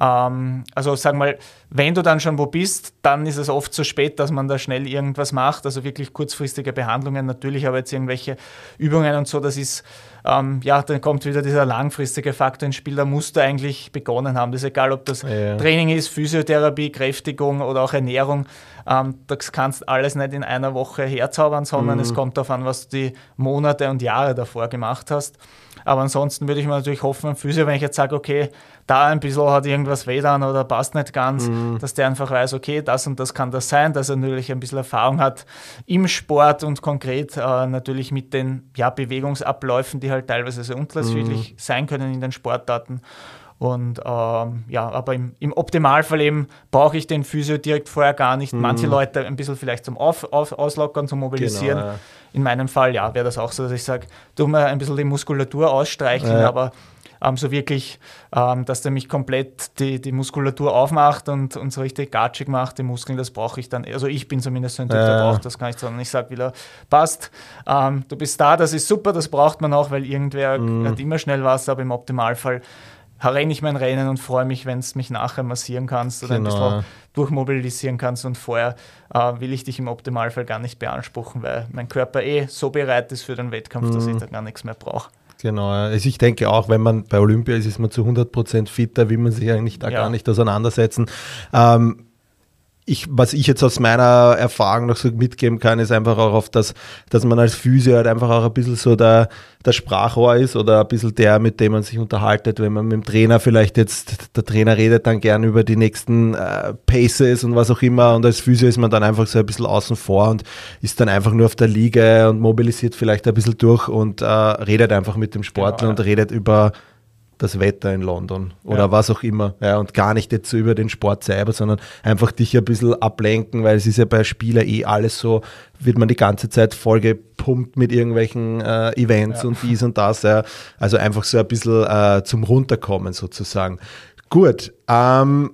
Ähm, also sag mal, wenn du dann schon wo bist, dann ist es oft zu spät, dass man da schnell irgendwas macht. Also wirklich kurzfristige Behandlungen, natürlich aber jetzt irgendwelche Übungen und so, das ist, ähm, ja, dann kommt wieder dieser langfristige Faktor ins Spiel. Da musst du eigentlich begonnen haben. Das ist egal, ob das ja. Training ist, Physiotherapie, Kräftigung oder auch Ernährung. Ähm, das kannst du alles nicht in einer Woche herzaubern, sondern mhm. es kommt darauf an, was du die Monate und Jahre davor gemacht hast. Aber ansonsten würde ich mir natürlich hoffen, Physio, wenn ich jetzt sage, okay, da ein bisschen hat irgendwas weh dann oder passt nicht ganz, mhm. dass der einfach weiß, okay, das und das kann das sein, dass er natürlich ein bisschen Erfahrung hat im Sport und konkret äh, natürlich mit den ja, Bewegungsabläufen, die halt teilweise sehr unterschiedlich mhm. sein können in den Sportarten. Und ähm, ja, aber im, im, Optimalfall eben brauche ich den Physio direkt vorher gar nicht. Mhm. Manche Leute ein bisschen vielleicht zum Auf, auf, Auslockern, zum Mobilisieren. Genau, ja. In meinem Fall, ja, wäre das auch so, dass ich sage, tu mal ein bisschen die Muskulatur ausstreichen, ja. aber ähm, so wirklich, ähm, dass der mich komplett die, die Muskulatur aufmacht und, und so richtig gatschig macht, die Muskeln, das brauche ich dann. Also ich bin zumindest so ein Typ, ja. der braucht das gar nicht, sondern ich sage wieder, passt, ähm, du bist da, das ist super, das braucht man auch, weil irgendwer mhm. hat immer schnell was, aber im Optimalfall renne ich mein Rennen und freue mich, wenn es mich nachher massieren kannst oder genau. ein bisschen durchmobilisieren kannst. Und vorher äh, will ich dich im Optimalfall gar nicht beanspruchen, weil mein Körper eh so bereit ist für den Wettkampf, mhm. dass ich da gar nichts mehr brauche. Genau, also ich denke auch, wenn man bei Olympia ist, ist man zu 100% fitter, will man sich eigentlich da ja. gar nicht auseinandersetzen. Ähm, ich, was ich jetzt aus meiner Erfahrung noch so mitgeben kann, ist einfach auch auf das, dass man als Physio halt einfach auch ein bisschen so der, der Sprachrohr ist oder ein bisschen der, mit dem man sich unterhaltet, wenn man mit dem Trainer vielleicht jetzt, der Trainer redet dann gern über die nächsten äh, Paces und was auch immer und als Physio ist man dann einfach so ein bisschen außen vor und ist dann einfach nur auf der Liege und mobilisiert vielleicht ein bisschen durch und äh, redet einfach mit dem Sportler genau, ja. und redet über das Wetter in London oder ja. was auch immer. Ja, und gar nicht jetzt so über den Sport selber, sondern einfach dich ein bisschen ablenken, weil es ist ja bei Spieler eh alles so, wird man die ganze Zeit vollgepumpt mit irgendwelchen äh, Events ja. und dies und das. Ja. Also einfach so ein bisschen äh, zum Runterkommen sozusagen. Gut, ähm,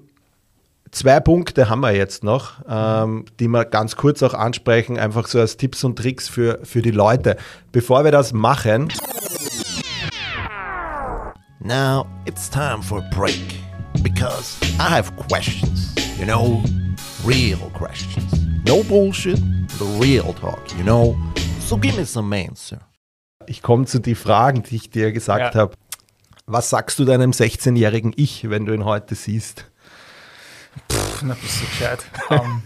Zwei Punkte haben wir jetzt noch, ähm, die wir ganz kurz auch ansprechen, einfach so als Tipps und Tricks für, für die Leute. Bevor wir das machen, Now it's time for a break because I have questions, you know, real questions. No bullshit, the real talk, you know. So give me some answer. Ich komme zu den Fragen, die ich dir gesagt ja. habe. Was sagst du deinem 16-jährigen Ich, wenn du ihn heute siehst? Pff, na, bist du gescheit. um,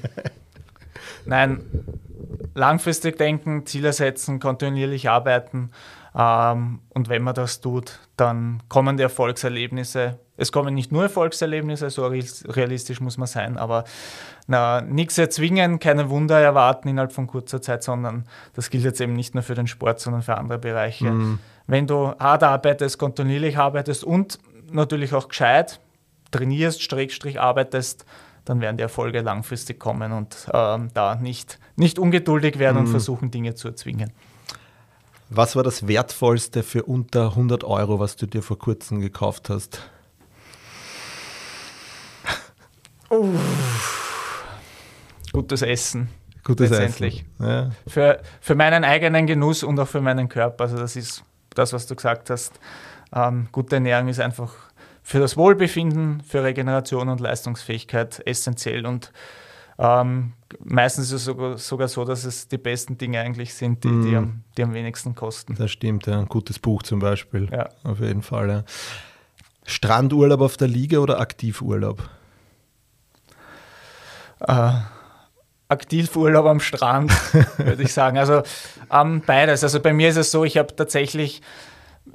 nein, langfristig denken, Ziele setzen, kontinuierlich arbeiten. Ähm, und wenn man das tut, dann kommen die Erfolgserlebnisse. Es kommen nicht nur Erfolgserlebnisse, so realistisch muss man sein, aber nichts erzwingen, keine Wunder erwarten innerhalb von kurzer Zeit, sondern das gilt jetzt eben nicht nur für den Sport, sondern für andere Bereiche. Mhm. Wenn du hart arbeitest, kontinuierlich arbeitest und natürlich auch gescheit trainierst, Schrägstrich arbeitest, dann werden die Erfolge langfristig kommen und ähm, da nicht, nicht ungeduldig werden mhm. und versuchen, Dinge zu erzwingen. Was war das Wertvollste für unter 100 Euro, was du dir vor kurzem gekauft hast? Gutes Essen. Gutes Essen. Ja. Für, für meinen eigenen Genuss und auch für meinen Körper. Also das ist das, was du gesagt hast. Ähm, gute Ernährung ist einfach für das Wohlbefinden, für Regeneration und Leistungsfähigkeit essentiell und ähm, meistens ist es sogar, sogar, so, dass es die besten Dinge eigentlich sind, die, mm. die, am, die am wenigsten kosten. Das stimmt, ja. Ein gutes Buch zum Beispiel. Ja. Auf jeden Fall, ja. Strandurlaub auf der Liege oder Aktivurlaub? Äh, Aktivurlaub am Strand, würde ich sagen. Also ähm, beides. Also bei mir ist es so, ich habe tatsächlich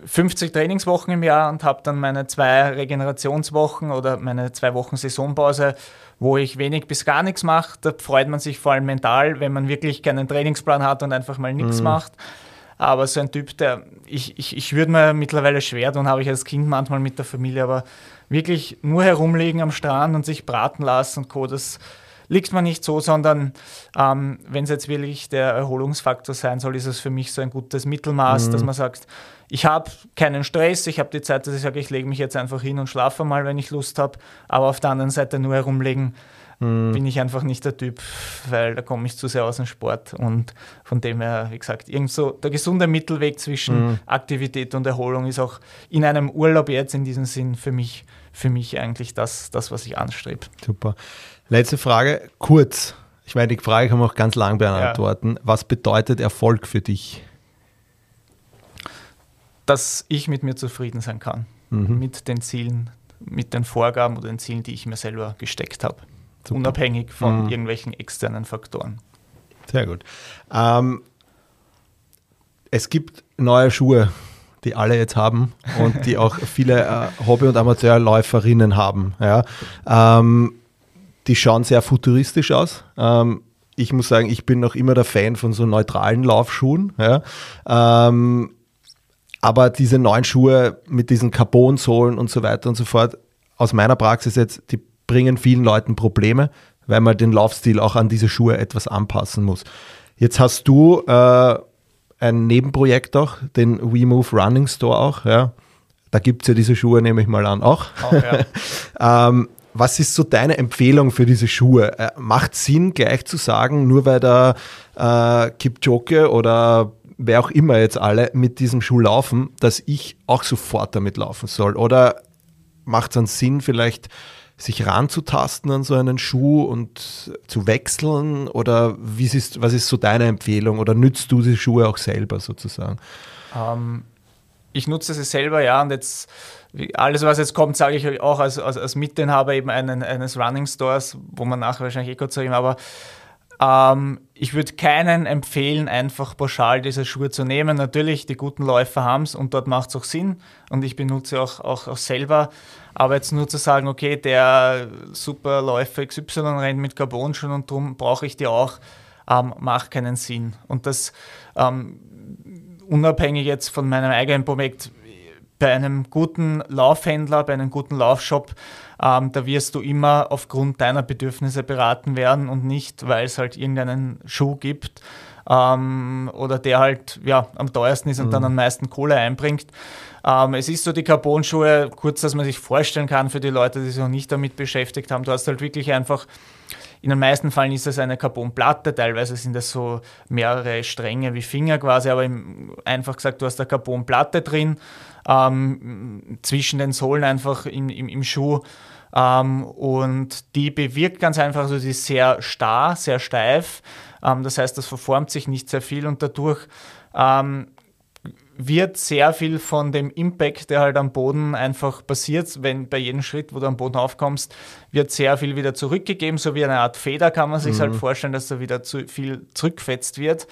50 Trainingswochen im Jahr und habe dann meine zwei Regenerationswochen oder meine zwei Wochen Saisonpause wo ich wenig bis gar nichts mache. Da freut man sich vor allem mental, wenn man wirklich keinen Trainingsplan hat und einfach mal nichts mhm. macht. Aber so ein Typ, der, ich, ich, ich würde mir mittlerweile schwer tun, habe ich als Kind manchmal mit der Familie, aber wirklich nur herumliegen am Strand und sich braten lassen und Co., das, liegt mir nicht so, sondern ähm, wenn es jetzt wirklich der Erholungsfaktor sein soll, ist es für mich so ein gutes Mittelmaß, mhm. dass man sagt, ich habe keinen Stress, ich habe die Zeit, dass ich sage, ich lege mich jetzt einfach hin und schlafe mal, wenn ich Lust habe, aber auf der anderen Seite nur herumlegen, mhm. bin ich einfach nicht der Typ, weil da komme ich zu sehr aus dem Sport und von dem her, wie gesagt, irgend so der gesunde Mittelweg zwischen mhm. Aktivität und Erholung ist auch in einem Urlaub jetzt in diesem Sinn für mich, für mich eigentlich das, das was ich anstrebe. Super. Letzte Frage, kurz. Ich meine, die Frage kann man auch ganz lang beantworten. Ja. Was bedeutet Erfolg für dich? Dass ich mit mir zufrieden sein kann. Mhm. Mit den Zielen, mit den Vorgaben oder den Zielen, die ich mir selber gesteckt habe. Super. Unabhängig von mhm. irgendwelchen externen Faktoren. Sehr gut. Ähm, es gibt neue Schuhe, die alle jetzt haben und die auch viele äh, Hobby- und Amateurläuferinnen haben. Ja. Ähm, die schauen sehr futuristisch aus. Ähm, ich muss sagen, ich bin noch immer der Fan von so neutralen Laufschuhen. Ja. Ähm, aber diese neuen Schuhe mit diesen Carbon-Sohlen und so weiter und so fort, aus meiner Praxis jetzt, die bringen vielen Leuten Probleme, weil man den Laufstil auch an diese Schuhe etwas anpassen muss. Jetzt hast du äh, ein Nebenprojekt auch, den WeMove Running Store auch. Ja. Da gibt es ja diese Schuhe, nehme ich mal an, auch. auch ja. ähm, was ist so deine Empfehlung für diese Schuhe? Äh, macht Sinn, gleich zu sagen, nur weil der äh, Kipchoge oder wer auch immer jetzt alle mit diesem Schuh laufen, dass ich auch sofort damit laufen soll? Oder macht es einen Sinn, vielleicht sich ranzutasten an so einen Schuh und zu wechseln? Oder wie ist, was ist so deine Empfehlung? Oder nützt du die Schuhe auch selber sozusagen? Ähm, ich nutze sie selber, ja, und jetzt alles, was jetzt kommt, sage ich auch als, als, als Mitinhaber eben einen, eines Running Stores, wo man nachher wahrscheinlich eh kurz sagen, aber ähm, ich würde keinen empfehlen, einfach pauschal diese Schuhe zu nehmen. Natürlich, die guten Läufer haben es und dort macht es auch Sinn und ich benutze auch, auch, auch selber. Aber jetzt nur zu sagen, okay, der super Läufer XY rennt mit Carbon-Schuhen und darum brauche ich die auch, ähm, macht keinen Sinn. Und das ähm, unabhängig jetzt von meinem eigenen Projekt, bei einem guten Laufhändler, bei einem guten Laufshop, ähm, da wirst du immer aufgrund deiner Bedürfnisse beraten werden und nicht, weil es halt irgendeinen Schuh gibt ähm, oder der halt ja, am teuersten ist und mhm. dann am meisten Kohle einbringt. Ähm, es ist so die Carbon-Schuhe, kurz, dass man sich vorstellen kann für die Leute, die sich noch nicht damit beschäftigt haben. Du hast halt wirklich einfach in den meisten Fällen ist es eine Carbonplatte, teilweise sind das so mehrere Stränge wie Finger quasi, aber im, einfach gesagt, du hast eine Carbonplatte drin, ähm, zwischen den Sohlen einfach im, im, im Schuh. Ähm, und die bewirkt ganz einfach, also sie ist sehr starr, sehr steif. Ähm, das heißt, das verformt sich nicht sehr viel und dadurch ähm, wird sehr viel von dem Impact, der halt am Boden einfach passiert, wenn bei jedem Schritt, wo du am Boden aufkommst, wird sehr viel wieder zurückgegeben, so wie eine Art Feder kann man sich halt mhm. halt vorstellen, dass da wieder zu viel zurückfetzt wird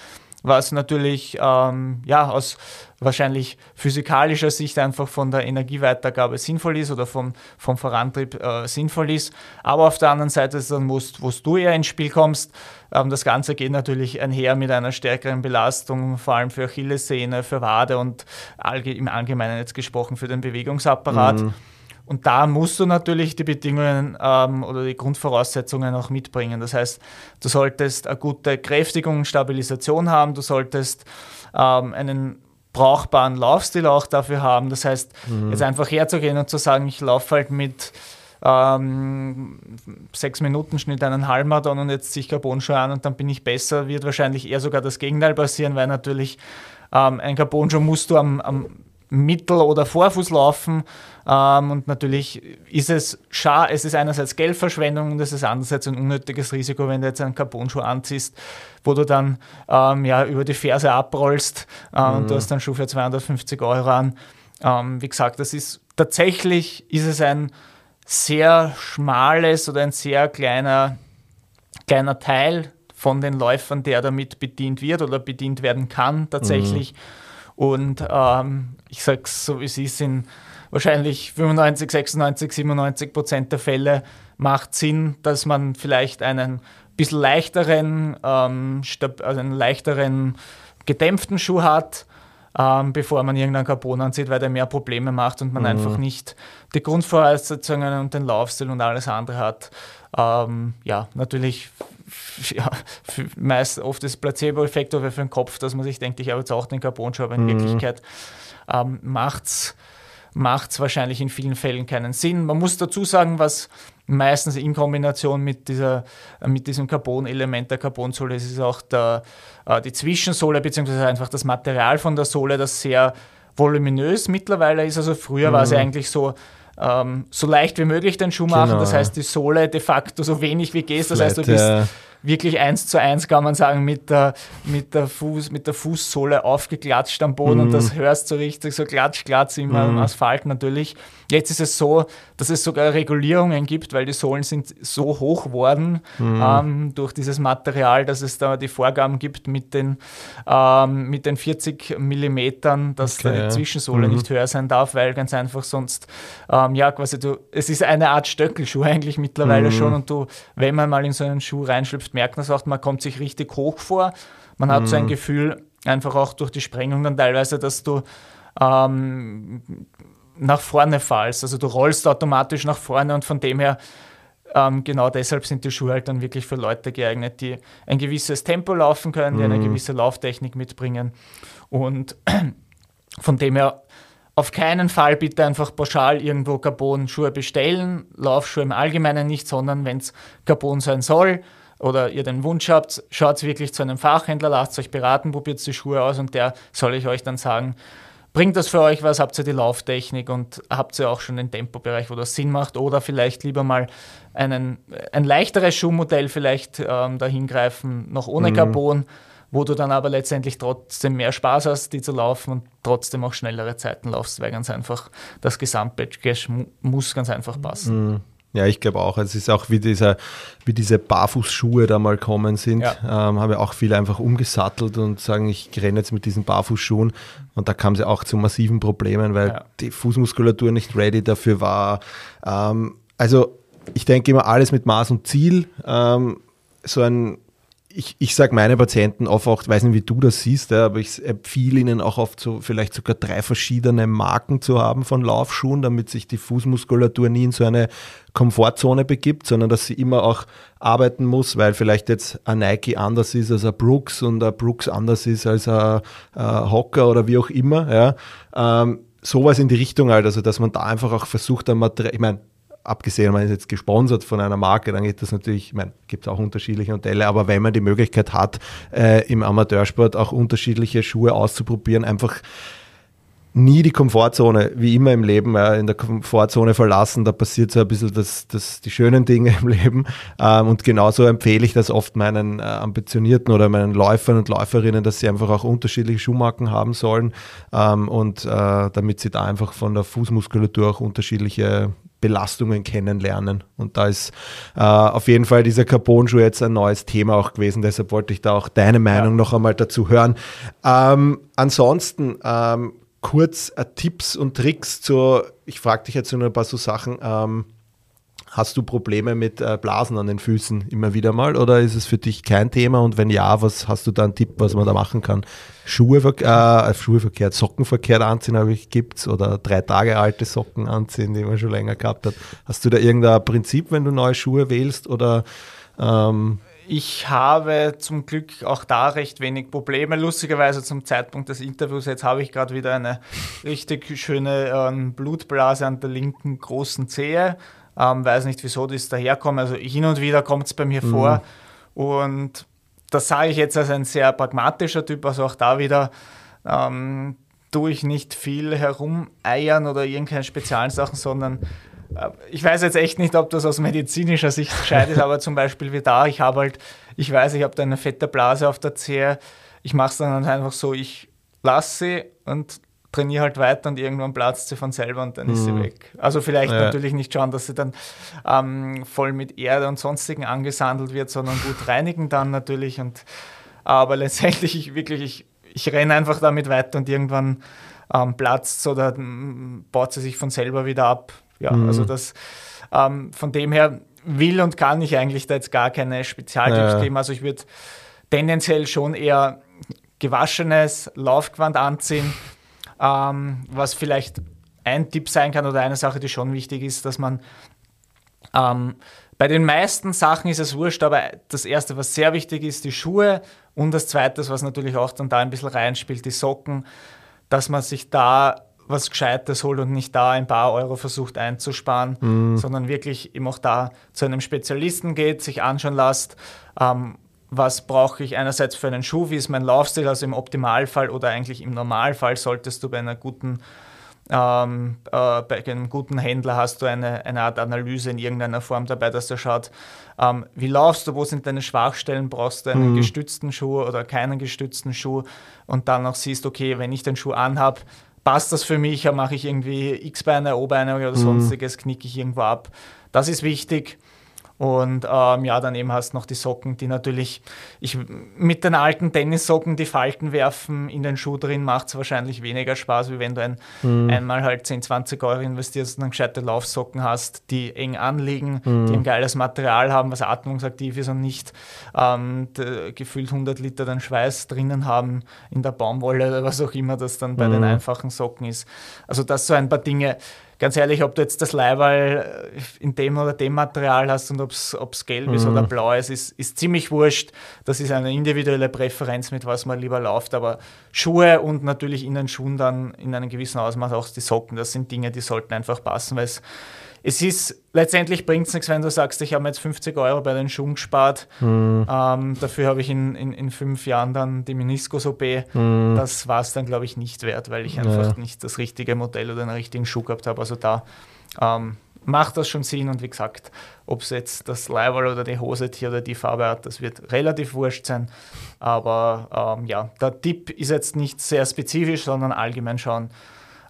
was natürlich ähm, ja, aus wahrscheinlich physikalischer Sicht einfach von der Energieweitergabe sinnvoll ist oder vom, vom Vorantrieb äh, sinnvoll ist. Aber auf der anderen Seite ist dann, wo du eher ins Spiel kommst, ähm, das Ganze geht natürlich einher mit einer stärkeren Belastung, vor allem für Achillessehne, für Wade und im Allgemeinen jetzt gesprochen für den Bewegungsapparat. Mhm. Und da musst du natürlich die Bedingungen ähm, oder die Grundvoraussetzungen auch mitbringen. Das heißt, du solltest eine gute Kräftigung, Stabilisation haben, du solltest ähm, einen brauchbaren Laufstil auch dafür haben. Das heißt, mhm. jetzt einfach herzugehen und zu sagen, ich laufe halt mit ähm, sechs Minuten Schnitt einen Halbmarathon und jetzt ziehe ich Carbonschuhe an und dann bin ich besser, wird wahrscheinlich eher sogar das Gegenteil passieren, weil natürlich ähm, ein Carbonschuh musst du am, am Mittel- oder Vorfuß laufen. Ähm, und natürlich ist es schade, es ist einerseits Geldverschwendung und es ist andererseits ein unnötiges Risiko, wenn du jetzt einen Carbon-Schuh anziehst, wo du dann ähm, ja, über die Ferse abrollst äh, mhm. und du hast einen Schuh für 250 Euro an. Ähm, wie gesagt, das ist tatsächlich ist es ein sehr schmales oder ein sehr kleiner, kleiner Teil von den Läufern, der damit bedient wird oder bedient werden kann tatsächlich. Mhm. Und ähm, ich sage es so, wie es ist, in wahrscheinlich 95, 96, 97 Prozent der Fälle macht Sinn, dass man vielleicht einen bisschen leichteren, ähm, also einen leichteren gedämpften Schuh hat, ähm, bevor man irgendeinen Carbon anzieht, weil der mehr Probleme macht und man mhm. einfach nicht die Grundvoraussetzungen und den Laufstil und alles andere hat. ähm, ja, natürlich ja, meist oft das Placebo-Effekt oder für den Kopf, dass man sich denkt, ich habe jetzt auch den Carbon-Schuh, aber in mhm. Wirklichkeit ähm, macht es wahrscheinlich in vielen Fällen keinen Sinn. Man muss dazu sagen, was meistens in Kombination mit, dieser, mit diesem Carbon-Element der Carbonsohle ist, ist auch der, äh, die Zwischensohle, beziehungsweise einfach das Material von der Sohle, das sehr voluminös mittlerweile ist. Also früher mhm. war es ja eigentlich so, ähm, so leicht wie möglich den Schuh machen. Genau. Das heißt, die Sohle de facto so wenig wie geht. Das heißt, du bist wirklich eins zu eins, kann man sagen, mit der, mit der, Fuß, mit der Fußsohle aufgeklatscht am Boden mm. und das hörst du richtig so klatsch, klatsch im mm. Asphalt natürlich. Jetzt ist es so, dass es sogar Regulierungen gibt, weil die Sohlen sind so hoch worden mm. ähm, durch dieses Material, dass es da die Vorgaben gibt mit den, ähm, mit den 40 Millimetern, dass okay, die Zwischensohle mhm. nicht höher sein darf, weil ganz einfach sonst, ähm, ja, quasi du, es ist eine Art Stöckelschuh eigentlich mittlerweile mhm. schon und du, wenn man mal in so einen Schuh reinschlüpft, merkt man es auch, man kommt sich richtig hoch vor. Man hat mhm. so ein mhm. Gefühl, einfach auch durch die Sprengung dann teilweise, dass du ähm, nach vorne fallst. Also du rollst automatisch nach vorne und von dem her ähm, genau deshalb sind die Schuhe halt dann wirklich für Leute geeignet, die ein gewisses Tempo laufen können, die eine mhm. gewisse Lauftechnik mitbringen. Und von dem her auf keinen Fall bitte einfach pauschal irgendwo Carbon-Schuhe bestellen, Laufschuhe im Allgemeinen nicht, sondern wenn es Carbon sein soll, oder ihr den Wunsch habt, schaut wirklich zu einem Fachhändler, lasst euch beraten, probiert die Schuhe aus und der soll ich euch dann sagen, bringt das für euch was, habt ihr die Lauftechnik und habt ihr auch schon den Tempobereich, wo das Sinn macht oder vielleicht lieber mal einen, ein leichteres Schuhmodell vielleicht ähm, dahin greifen, noch ohne mhm. Carbon, wo du dann aber letztendlich trotzdem mehr Spaß hast, die zu laufen und trotzdem auch schnellere Zeiten laufst, weil ganz einfach das Gesamtpackage muss ganz einfach passen. Mhm. Ja, ich glaube auch. Es ist auch wie, dieser, wie diese Barfußschuhe da mal kommen sind, ja. ähm, haben ja auch viele einfach umgesattelt und sagen, ich renne jetzt mit diesen Barfußschuhen. Und da kam es ja auch zu massiven Problemen, weil ja. die Fußmuskulatur nicht ready dafür war. Ähm, also ich denke immer alles mit Maß und Ziel. Ähm, so ein ich, ich sage meine Patienten oft auch, weiß nicht, wie du das siehst, ja, aber ich empfehle ihnen auch oft so vielleicht sogar drei verschiedene Marken zu haben von Laufschuhen, damit sich die Fußmuskulatur nie in so eine Komfortzone begibt, sondern dass sie immer auch arbeiten muss, weil vielleicht jetzt ein Nike anders ist als ein Brooks und ein Brooks anders ist als ein, ein Hocker oder wie auch immer. Ja. Ähm, sowas in die Richtung halt, also dass man da einfach auch versucht, ein Material, ich meine, abgesehen, man ist jetzt gesponsert von einer Marke, dann geht das natürlich, ich meine, gibt es auch unterschiedliche Modelle, aber wenn man die Möglichkeit hat, äh, im Amateursport auch unterschiedliche Schuhe auszuprobieren, einfach nie die Komfortzone, wie immer im Leben, ja, in der Komfortzone verlassen. Da passiert so ein bisschen das, das, die schönen Dinge im Leben. Ähm, und genauso empfehle ich das oft meinen äh, Ambitionierten oder meinen Läufern und Läuferinnen, dass sie einfach auch unterschiedliche Schuhmarken haben sollen ähm, und äh, damit sie da einfach von der Fußmuskulatur auch unterschiedliche Belastungen kennenlernen. Und da ist äh, auf jeden Fall dieser Carbon-Schuh jetzt ein neues Thema auch gewesen. Deshalb wollte ich da auch deine Meinung ja. noch einmal dazu hören. Ähm, ansonsten ähm, kurz äh, Tipps und Tricks zur, ich frage dich jetzt nur ein paar so Sachen. Ähm, Hast du Probleme mit äh, Blasen an den Füßen immer wieder mal oder ist es für dich kein Thema? Und wenn ja, was hast du da einen Tipp, was man da machen kann? Schuhe, äh, Schuhe verkehrt, Socken verkehrt anziehen, habe ich gibt's oder drei Tage alte Socken anziehen, die man schon länger gehabt hat. Hast du da irgendein Prinzip, wenn du neue Schuhe wählst oder ähm, ich habe zum Glück auch da recht wenig Probleme. Lustigerweise zum Zeitpunkt des Interviews, jetzt habe ich gerade wieder eine richtig schöne ähm, Blutblase an der linken großen Zehe. Ähm, weiß nicht, wieso das daherkommt. Also hin und wieder kommt es bei mir mhm. vor. Und das sage ich jetzt als ein sehr pragmatischer Typ. Also auch da wieder ähm, tue ich nicht viel herumeiern oder irgendwelche speziellen Sachen, sondern äh, ich weiß jetzt echt nicht, ob das aus medizinischer Sicht gescheit ist, aber zum Beispiel wie da, ich habe halt, ich weiß, ich habe da eine fette Blase auf der Zehe. Ich mache es dann einfach so, ich lasse sie und trainiere halt weiter und irgendwann platzt sie von selber und dann ist sie mhm. weg. Also vielleicht ja. natürlich nicht schauen, dass sie dann ähm, voll mit Erde und sonstigen angesandelt wird, sondern gut reinigen dann natürlich. Und, aber letztendlich ich wirklich, ich, ich renne einfach damit weiter und irgendwann ähm, platzt oder ähm, baut sie sich von selber wieder ab. Ja, mhm. also das ähm, von dem her will und kann ich eigentlich da jetzt gar keine Spezialtipps ja. geben. Also ich würde tendenziell schon eher gewaschenes Laufgewand anziehen, ähm, was vielleicht ein Tipp sein kann oder eine Sache, die schon wichtig ist, dass man ähm, Bei den meisten Sachen ist es wurscht, aber das Erste, was sehr wichtig ist, die Schuhe und das Zweite, was natürlich auch dann da ein bisschen reinspielt, die Socken, dass man sich da was Gescheites holt und nicht da ein paar Euro versucht einzusparen, mhm. sondern wirklich eben auch da zu einem Spezialisten geht, sich anschauen lässt, ähm, was brauche ich einerseits für einen Schuh, wie ist mein Laufstil, also im Optimalfall oder eigentlich im Normalfall solltest du bei einer guten ähm, äh, bei einem guten Händler hast du eine, eine Art Analyse in irgendeiner Form dabei, dass er schaut, ähm, wie laufst du, wo sind deine Schwachstellen, brauchst du einen mhm. gestützten Schuh oder keinen gestützten Schuh und dann auch siehst, okay, wenn ich den Schuh anhab, passt das für mich, mache ich irgendwie X-Beine, O-Beine oder mhm. sonstiges, knicke ich irgendwo ab. Das ist wichtig. Und ähm, ja, dann eben hast du noch die Socken, die natürlich, ich, mit den alten Tennissocken die Falten werfen in den Schuh drin, macht es wahrscheinlich weniger Spaß, wie wenn du ein, mhm. einmal halt 10, 20 Euro investierst und dann gescheite Laufsocken hast, die eng anliegen, mhm. die ein geiles Material haben, was atmungsaktiv ist und nicht ähm, gefühlt 100 Liter den Schweiß drinnen haben in der Baumwolle oder was auch immer das dann bei mhm. den einfachen Socken ist. Also das so ein paar Dinge ganz ehrlich, ob du jetzt das Leihwahl äh, in dem oder dem Material hast und ob es gelb mhm. ist oder blau ist, ist, ist ziemlich wurscht. Das ist eine individuelle Präferenz, mit was man lieber läuft. Aber Schuhe und natürlich in den Schuhen dann in einem gewissen Ausmaß auch die Socken, das sind Dinge, die sollten einfach passen, weil es es ist, letztendlich bringt es nichts, wenn du sagst, ich habe jetzt 50 Euro bei den Schuhen gespart. Mhm. Ähm, dafür habe ich in, in, in fünf Jahren dann die Meniskus-OP. Mhm. Das war es dann, glaube ich, nicht wert, weil ich einfach ja. nicht das richtige Modell oder den richtigen Schuh gehabt habe. Also da ähm, macht das schon Sinn. Und wie gesagt, ob es jetzt das Leibwall oder die Hose hier oder die Farbe hat, das wird relativ wurscht sein. Aber ähm, ja, der Tipp ist jetzt nicht sehr spezifisch, sondern allgemein schauen,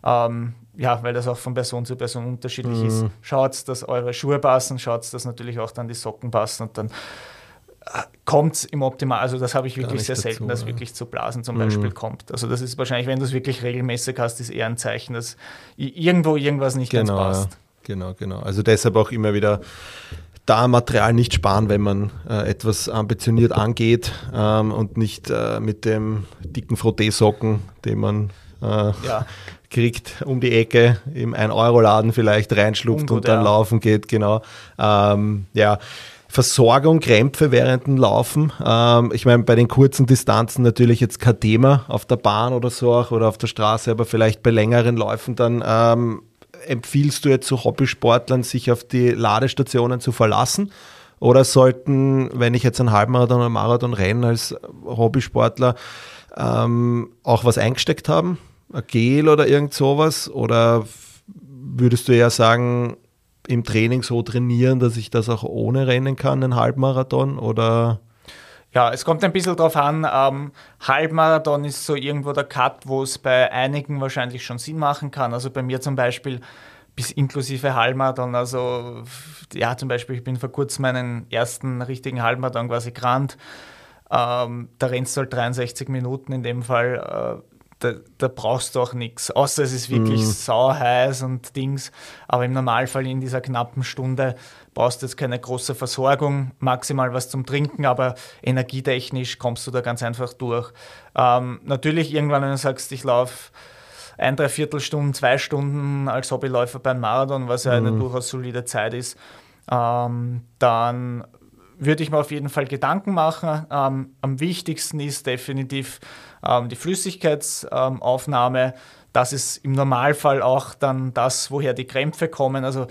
ähm, ja, weil das auch von Person zu Person unterschiedlich mhm. ist. Schaut, dass eure Schuhe passen, schaut, dass natürlich auch dann die Socken passen und dann äh, kommt es im Optimal, also das habe ich wirklich sehr dazu, selten, dass ja. wirklich zu Blasen zum mhm. Beispiel kommt. Also das ist wahrscheinlich, wenn du es wirklich regelmäßig hast, ist eher ein Zeichen, dass irgendwo irgendwas nicht genau, ganz passt. Ja. Genau, genau. Also deshalb auch immer wieder da Material nicht sparen, wenn man äh, etwas ambitioniert angeht ähm, und nicht äh, mit dem dicken Frotteesocken, den man äh, ja kriegt um die Ecke im 1-Euro-Laden vielleicht reinschlupft Ungut, und dann ja. laufen geht, genau. Ähm, ja. Versorgung, Krämpfe während dem Laufen. Ähm, ich meine, bei den kurzen Distanzen natürlich jetzt kein Thema auf der Bahn oder so auch oder auf der Straße, aber vielleicht bei längeren Läufen dann ähm, empfiehlst du jetzt so Hobbysportlern, sich auf die Ladestationen zu verlassen? Oder sollten, wenn ich jetzt einen Halbmarathon oder Marathon renne als Hobbysportler, ähm, auch was eingesteckt haben? Gel oder irgend sowas? Oder würdest du eher sagen, im Training so trainieren, dass ich das auch ohne rennen kann, einen Halbmarathon? Oder ja, es kommt ein bisschen drauf an. Ähm, Halbmarathon ist so irgendwo der Cut, wo es bei einigen wahrscheinlich schon Sinn machen kann. Also bei mir zum Beispiel bis inklusive Halbmarathon. Also ja, zum Beispiel, ich bin vor kurzem meinen ersten richtigen Halbmarathon quasi gerannt. Ähm, da rennst du halt 63 Minuten in dem Fall. Äh, da, da, brauchst du auch nichts, außer es ist wirklich mm. sauheiß und Dings. Aber im Normalfall in dieser knappen Stunde brauchst du jetzt keine große Versorgung, maximal was zum Trinken, aber energietechnisch kommst du da ganz einfach durch. Ähm, natürlich irgendwann, wenn du sagst, ich laufe ein, dreiviertel Stunden, zwei Stunden als Hobbyläufer beim Marathon, was ja eine mm. durchaus solide Zeit ist, ähm, dann würde ich mir auf jeden Fall Gedanken machen. Ähm, am wichtigsten ist definitiv die Flüssigkeitsaufnahme. das ist im Normalfall auch dann das, woher die Krämpfe kommen. Also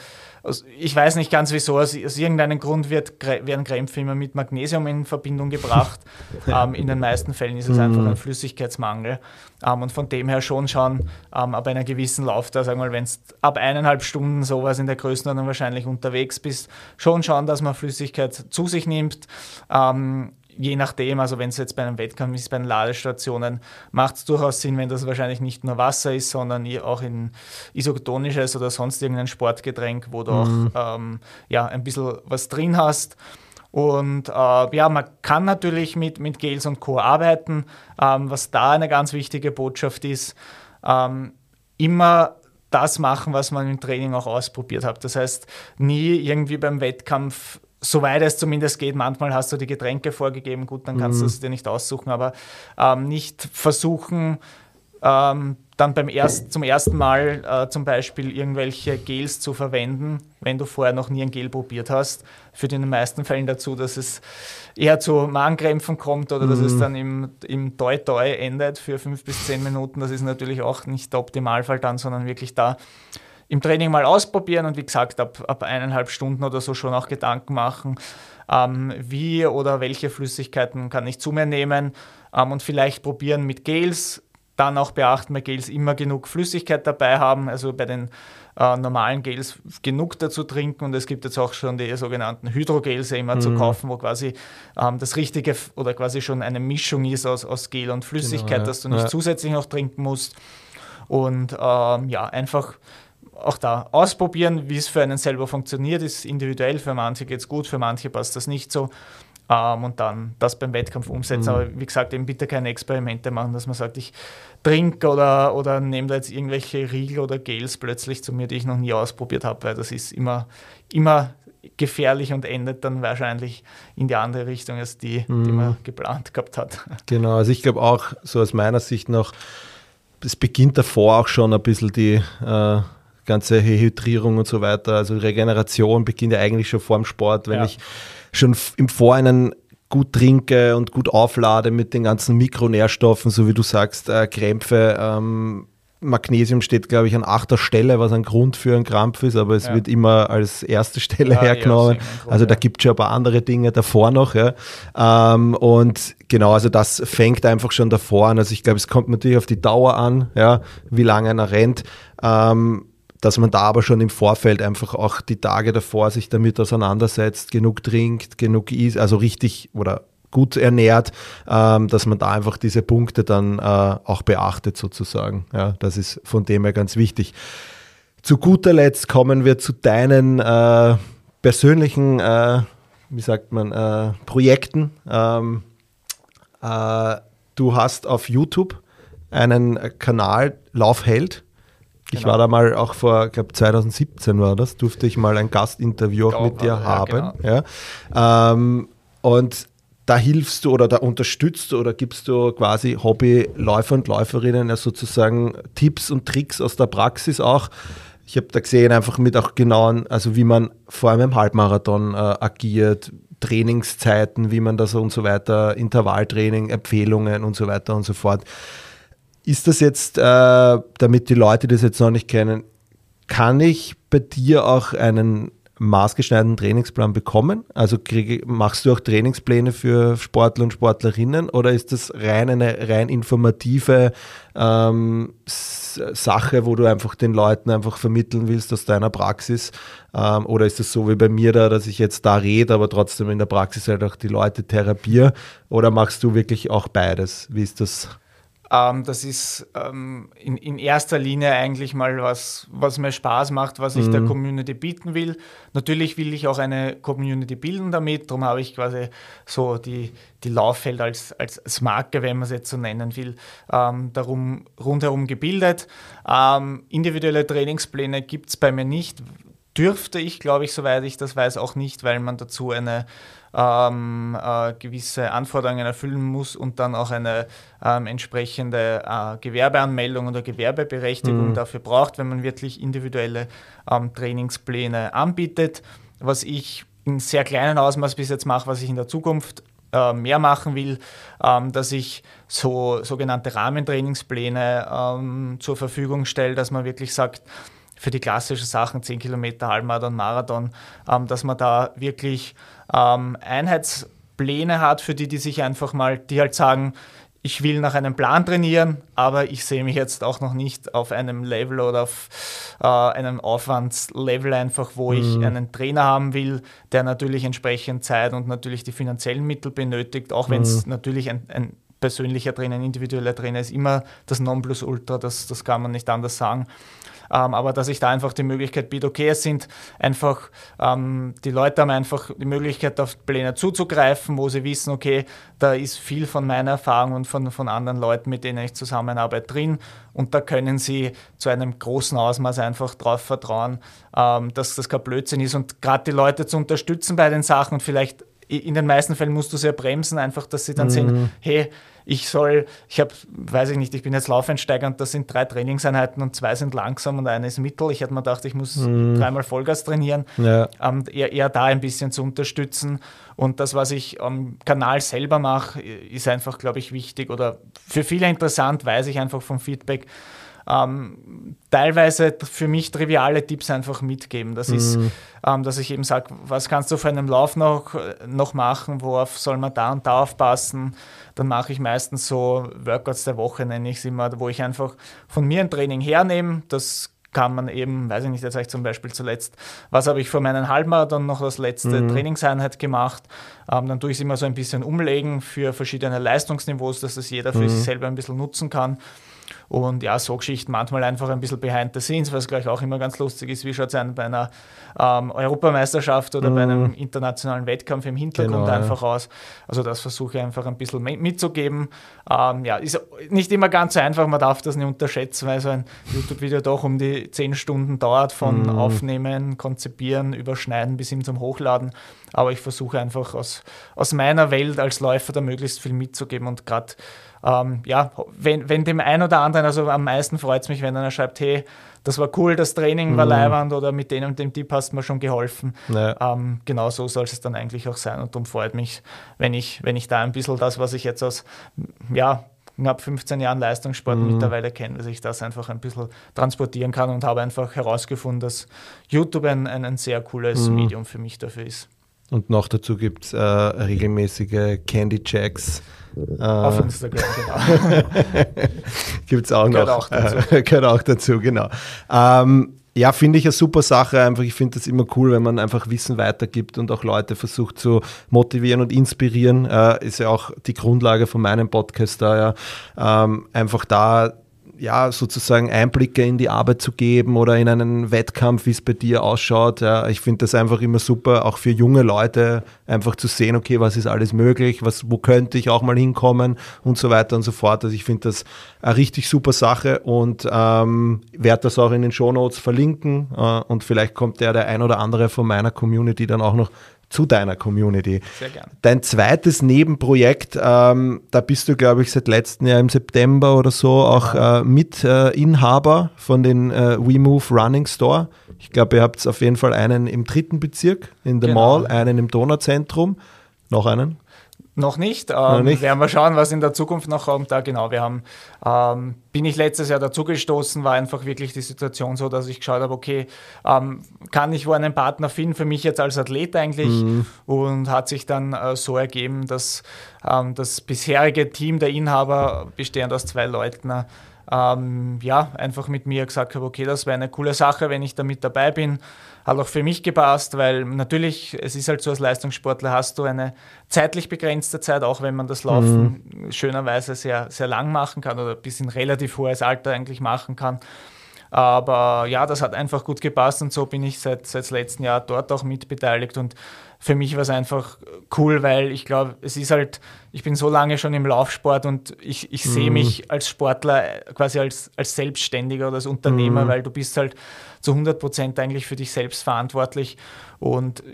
also ich weiß nicht ganz wieso, aus, irgendeinem Grund wird, werden Krämpfe immer mit Magnesium in Verbindung gebracht. ähm, in den meisten Fällen ist es einfach mhm. ein Flüssigkeitsmangel. Ähm, und von dem her schon schauen, ähm, ab einer gewissen Laufdauer, sagen wir mal, wenn es ab eineinhalb Stunden sowas in der Größenordnung wahrscheinlich unterwegs bist, schon schauen, dass man Flüssigkeit zu sich nimmt. Ähm, je nachdem, also wenn es jetzt bei einem Wettkampf ist, bei den Ladestationen, macht es durchaus Sinn, wenn das wahrscheinlich nicht nur Wasser ist, sondern auch in isotonisches oder sonst irgendein Sportgetränk, wo du mhm. auch ähm, ja, ein bisschen was drin hast. Und äh, ja, man kann natürlich mit, mit Gels und Co. arbeiten. Ähm, was da eine ganz wichtige Botschaft ist, ähm, immer das machen, was man im Training auch ausprobiert hat. Das heißt, nie irgendwie beim Wettkampf soweit es zumindest geht, manchmal hast du die Getränke vorgegeben, gut, dann kannst mhm. du es dir nicht aussuchen, aber ähm, nicht versuchen, ähm, dann beim erst, zum ersten Mal äh, zum Beispiel irgendwelche Gels zu verwenden, wenn du vorher noch nie ein Gel probiert hast, führt in den meisten Fällen dazu, dass es eher zu Magenkrämpfen kommt oder mhm. dass es mhm. dann im, im Toi-Toi endet für fünf bis zehn Minuten. Das ist natürlich auch nicht der Optimalfall dann, sondern wirklich da im Training mal ausprobieren und wie gesagt, ab, ab eineinhalb Stunden oder so schon auch Gedanken machen, ähm, wie oder welche Flüssigkeiten kann ich zu mir nehmen ähm, und vielleicht probieren mit Gels dann auch beachten bei Gels immer genug Flüssigkeit dabei haben, also bei den äh, normalen Gels genug dazu trinken und es gibt jetzt auch schon die sogenannten Hydrogels immer mhm. zu kaufen, wo quasi ähm, das Richtige oder quasi schon eine Mischung ist aus, aus Gel und Flüssigkeit, genau, ja. dass du nicht ja. zusätzlich noch trinken musst und ähm, ja, einfach auch da ausprobieren, wie es für einen selber funktioniert, ist individuell, für manche geht es gut, für manche passt das nicht so ähm, und dann das beim Wettkampf umsetzen. Mhm. Aber wie gesagt, eben bitte keine Experimente machen, dass man sagt, ich trinke oder, oder nehme da jetzt irgendwelche Riegel oder Gels plötzlich zu mir, die ich noch nie ausprobiert habe, weil das ist immer, immer gefährlich und endet dann wahrscheinlich in die andere Richtung als die, mhm. die man geplant gehabt hat. Genau, also ich glaube auch, so aus meiner Sicht noch, es beginnt davor auch schon ein bisschen die äh, ganze Hydrierung und so weiter. Also Regeneration beginnt ja eigentlich schon vor dem Sport, wenn ja. ich schon im Vorhinein gut trinke und gut auflade mit den ganzen Mikronährstoffen, so wie du sagst, äh, Krämpfe. Ähm, Magnesium steht, glaube ich, an achter Stelle, was ein Grund für einen Krampf ist, aber es ja. wird immer als erste Stelle ja, hergenommen. Ja, also da gibt es schon ein paar andere Dinge davor noch. Ja. Ähm, und genau, also das fängt einfach schon davor an. Also ich glaube, es kommt natürlich auf die Dauer an, ja, wie lange einer rennt. Ähm, dass man da aber schon im Vorfeld einfach auch die Tage davor sich damit auseinandersetzt, genug trinkt, genug isst, also richtig oder gut ernährt, ähm, dass man da einfach diese Punkte dann äh, auch beachtet sozusagen. Ja, das ist von dem her ganz wichtig. Zu guter Letzt kommen wir zu deinen äh, persönlichen, äh, wie sagt man, äh, Projekten. Ähm, äh, du hast auf YouTube einen Kanal Laufheld ich genau. war da mal auch vor, ich glaube 2017 war das, durfte ich mal ein Gastinterview auch mit dir haben. Genau. Ja. Ähm, und da hilfst du oder da unterstützt du oder gibst du quasi Hobbyläufer und Läuferinnen ja sozusagen Tipps und Tricks aus der Praxis auch. Ich habe da gesehen, einfach mit auch genauen, also wie man vor allem im Halbmarathon äh, agiert, Trainingszeiten, wie man das und so weiter, Intervalltraining, Empfehlungen und so weiter und so fort. Ist das jetzt, äh, damit die Leute das jetzt noch nicht kennen, kann ich bei dir auch einen maßgeschneiderten Trainingsplan bekommen? Also kriege, machst du auch Trainingspläne für Sportler und Sportlerinnen oder ist das rein eine rein informative ähm, Sache, wo du einfach den Leuten einfach vermitteln willst aus deiner Praxis? Ähm, oder ist das so wie bei mir da, dass ich jetzt da rede, aber trotzdem in der Praxis halt auch die Leute therapiere? Oder machst du wirklich auch beides? Wie ist das? Ähm, das ist ähm, in, in, erster Linie eigentlich mal was, was mir Spaß macht, was ich mhm. der Community bieten will. Natürlich will ich auch eine Community bilden damit, darum habe ich quasi so die, die Lauffeld als, als Marke, wenn man es jetzt so nennen will, ähm, darum rundherum gebildet. Ähm, individuelle Trainingspläne gibt es bei mir nicht. Dürfte ich, glaube ich, soweit ich das weiß, auch nicht, weil man dazu eine ähm, äh, gewisse Anforderungen erfüllen muss und dann auch eine ähm, entsprechende äh, Gewerbeanmeldung oder Gewerbeberechtigung mhm. dafür braucht, wenn man wirklich individuelle ähm, Trainingspläne anbietet. Was ich in sehr kleinem Ausmaß bis jetzt mache, was ich in der Zukunft äh, mehr machen will, ähm, dass ich so sogenannte Rahmentrainingspläne ähm, zur Verfügung stelle, dass man wirklich sagt, für die klassischen Sachen, 10 Kilometer, Halbmarathon, Marathon, ähm, dass man da wirklich ähm, Einheitspläne hat für die, die sich einfach mal, die halt sagen, ich will nach einem Plan trainieren, aber ich sehe mich jetzt auch noch nicht auf einem Level oder auf äh, einem Aufwandslevel einfach, wo mhm. ich einen Trainer haben will, der natürlich entsprechend Zeit und natürlich die finanziellen Mittel benötigt, auch wenn es mhm. natürlich ein, ein persönlicher Trainer, ein individueller Trainer ist immer das Nonplusultra, das, das kann man nicht anders sagen. Ähm, aber dass ich da einfach die Möglichkeit biete, okay, es sind einfach, ähm, die Leute haben einfach die Möglichkeit, auf Pläne zuzugreifen, wo sie wissen, okay, da ist viel von meiner Erfahrung und von, von anderen Leuten, mit denen ich zusammenarbeite, drin. Und da können sie zu einem großen Ausmaß einfach darauf vertrauen, ähm, dass das kein Blödsinn ist. Und gerade die Leute zu unterstützen bei den Sachen und vielleicht in den meisten Fällen musst du sehr bremsen, einfach, dass sie dann mhm. sehen, hey, ich soll, ich habe, weiß ich nicht, ich bin jetzt Laufeinsteiger und das sind drei Trainingseinheiten und zwei sind langsam und eine ist mittel. Ich hätte mir gedacht, ich muss mhm. dreimal Vollgas trainieren, ja. ähm, eher, eher da ein bisschen zu unterstützen. Und das, was ich am Kanal selber mache, ist einfach, glaube ich, wichtig oder für viele interessant, weiß ich einfach vom Feedback ähm, teilweise für mich triviale Tipps einfach mitgeben. Das mhm. ist, ähm, dass ich eben sage, was kannst du für einen Lauf noch, noch machen, worauf soll man da und da aufpassen. Dann mache ich meistens so Workouts der Woche, nenne ich es immer, wo ich einfach von mir ein Training hernehme. Das kann man eben, weiß ich nicht, jetzt habe ich zum Beispiel zuletzt, was habe ich vor meinen Halbmarathon noch als letzte mhm. Trainingseinheit gemacht. Ähm, dann tue ich es immer so ein bisschen umlegen für verschiedene Leistungsniveaus, dass das jeder für mhm. sich selber ein bisschen nutzen kann. Und ja, so Geschichten manchmal einfach ein bisschen behind the scenes, was gleich auch immer ganz lustig ist. Wie schaut es an bei einer ähm, Europameisterschaft oder mm. bei einem mhm. internationalen Wettkampf im Hintergrund genau, einfach ja. aus? Also das versuche ich einfach ein bisschen mitzugeben. Ähm, ja, ist nicht immer ganz so einfach, man darf das nicht unterschätzen, weil so ein YouTube-Video doch um die zehn Stunden dauert von mm. Aufnehmen, Konzipieren, Überschneiden bis hin zum Hochladen. Aber ich versuche einfach aus, aus meiner Welt als Läufer da möglichst viel mitzugeben und gerade ähm, ja, wenn, wenn dem einen oder anderen, also am meisten freut es mich, wenn einer schreibt, hey, das war cool, das Training mhm. war leibend oder mit dem und dem Tipp hast du mir schon geholfen. Ja. Ähm, genau so soll es dann eigentlich auch sein und darum freut mich, wenn ich, wenn ich da ein bisschen das, was ich jetzt aus, ja, knapp 15 Jahren Leistungssport mhm. mittlerweile kenne, dass ich das einfach ein bisschen transportieren kann und habe einfach herausgefunden, dass YouTube ein, ein, ein sehr cooles mhm. Medium für mich dafür ist. Und noch dazu gibt es äh, regelmäßige Candy Checks auf Instagram, genau. Gibt es auch gehört noch. Auch dazu. gehört auch dazu, genau. Ähm, ja, finde ich eine super Sache. Einfach, ich finde das immer cool, wenn man einfach Wissen weitergibt und auch Leute versucht zu motivieren und inspirieren. Äh, ist ja auch die Grundlage von meinem Podcast da ja. Ähm, einfach da ja, sozusagen Einblicke in die Arbeit zu geben oder in einen Wettkampf, wie es bei dir ausschaut. Ja, ich finde das einfach immer super, auch für junge Leute einfach zu sehen, okay, was ist alles möglich, was, wo könnte ich auch mal hinkommen und so weiter und so fort. Also ich finde das eine richtig super Sache und ähm, werde das auch in den Show Notes verlinken äh, und vielleicht kommt der, der ein oder andere von meiner Community dann auch noch zu deiner Community. Sehr gerne. Dein zweites Nebenprojekt, ähm, da bist du, glaube ich, seit letztem Jahr im September oder so auch äh, Mitinhaber äh, von den äh, WeMove Running Store. Ich glaube, ihr habt auf jeden Fall einen im dritten Bezirk in der genau. Mall, einen im Donauzentrum, noch einen? Noch nicht. Ähm, noch nicht. Werden wir schauen, was in der Zukunft noch kommt. Da genau, wir haben, ähm, bin ich letztes Jahr dazugestoßen, war einfach wirklich die Situation so, dass ich geschaut habe, okay, ähm, kann ich wo einen Partner finden für mich jetzt als Athlet eigentlich? Mhm. Und hat sich dann äh, so ergeben, dass ähm, das bisherige Team der Inhaber, bestehend aus zwei Leuten, ähm, ja, einfach mit mir gesagt habe, okay, das wäre eine coole Sache, wenn ich da mit dabei bin. Hat auch für mich gepasst, weil natürlich, es ist halt so, als Leistungssportler hast du eine zeitlich begrenzte Zeit, auch wenn man das Laufen mhm. schönerweise sehr, sehr lang machen kann oder bis in relativ hohes Alter eigentlich machen kann. Aber ja, das hat einfach gut gepasst und so bin ich seit, seit letzten Jahr dort auch mitbeteiligt und für mich war es einfach cool, weil ich glaube, es ist halt, ich bin so lange schon im Laufsport und ich, ich sehe mhm. mich als Sportler quasi als, als Selbstständiger oder als Unternehmer, mhm. weil du bist halt zu 100 Prozent eigentlich für dich selbst verantwortlich und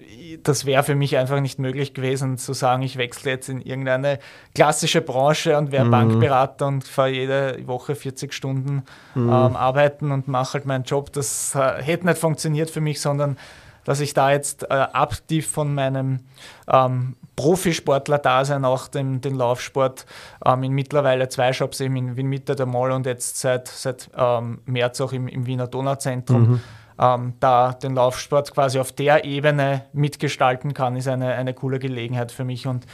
das wäre für mich einfach nicht möglich gewesen, zu sagen, ich wechsle jetzt in irgendeine klassische Branche und wäre mhm. Bankberater und fahre jede Woche 40 Stunden mhm. ähm, arbeiten und mache halt meinen Job. Das äh, hätte nicht funktioniert für mich, sondern dass ich da jetzt äh, aktiv von meinem ähm, Profisportler-Dasein auch den, den Laufsport ähm, in mittlerweile zwei Shops eben in Wien Mitte der Mall und jetzt seit, seit ähm, März auch im, im Wiener Donauzentrum. Mhm. Ähm, da den Laufsport quasi auf der Ebene mitgestalten kann, ist eine, eine coole Gelegenheit für mich und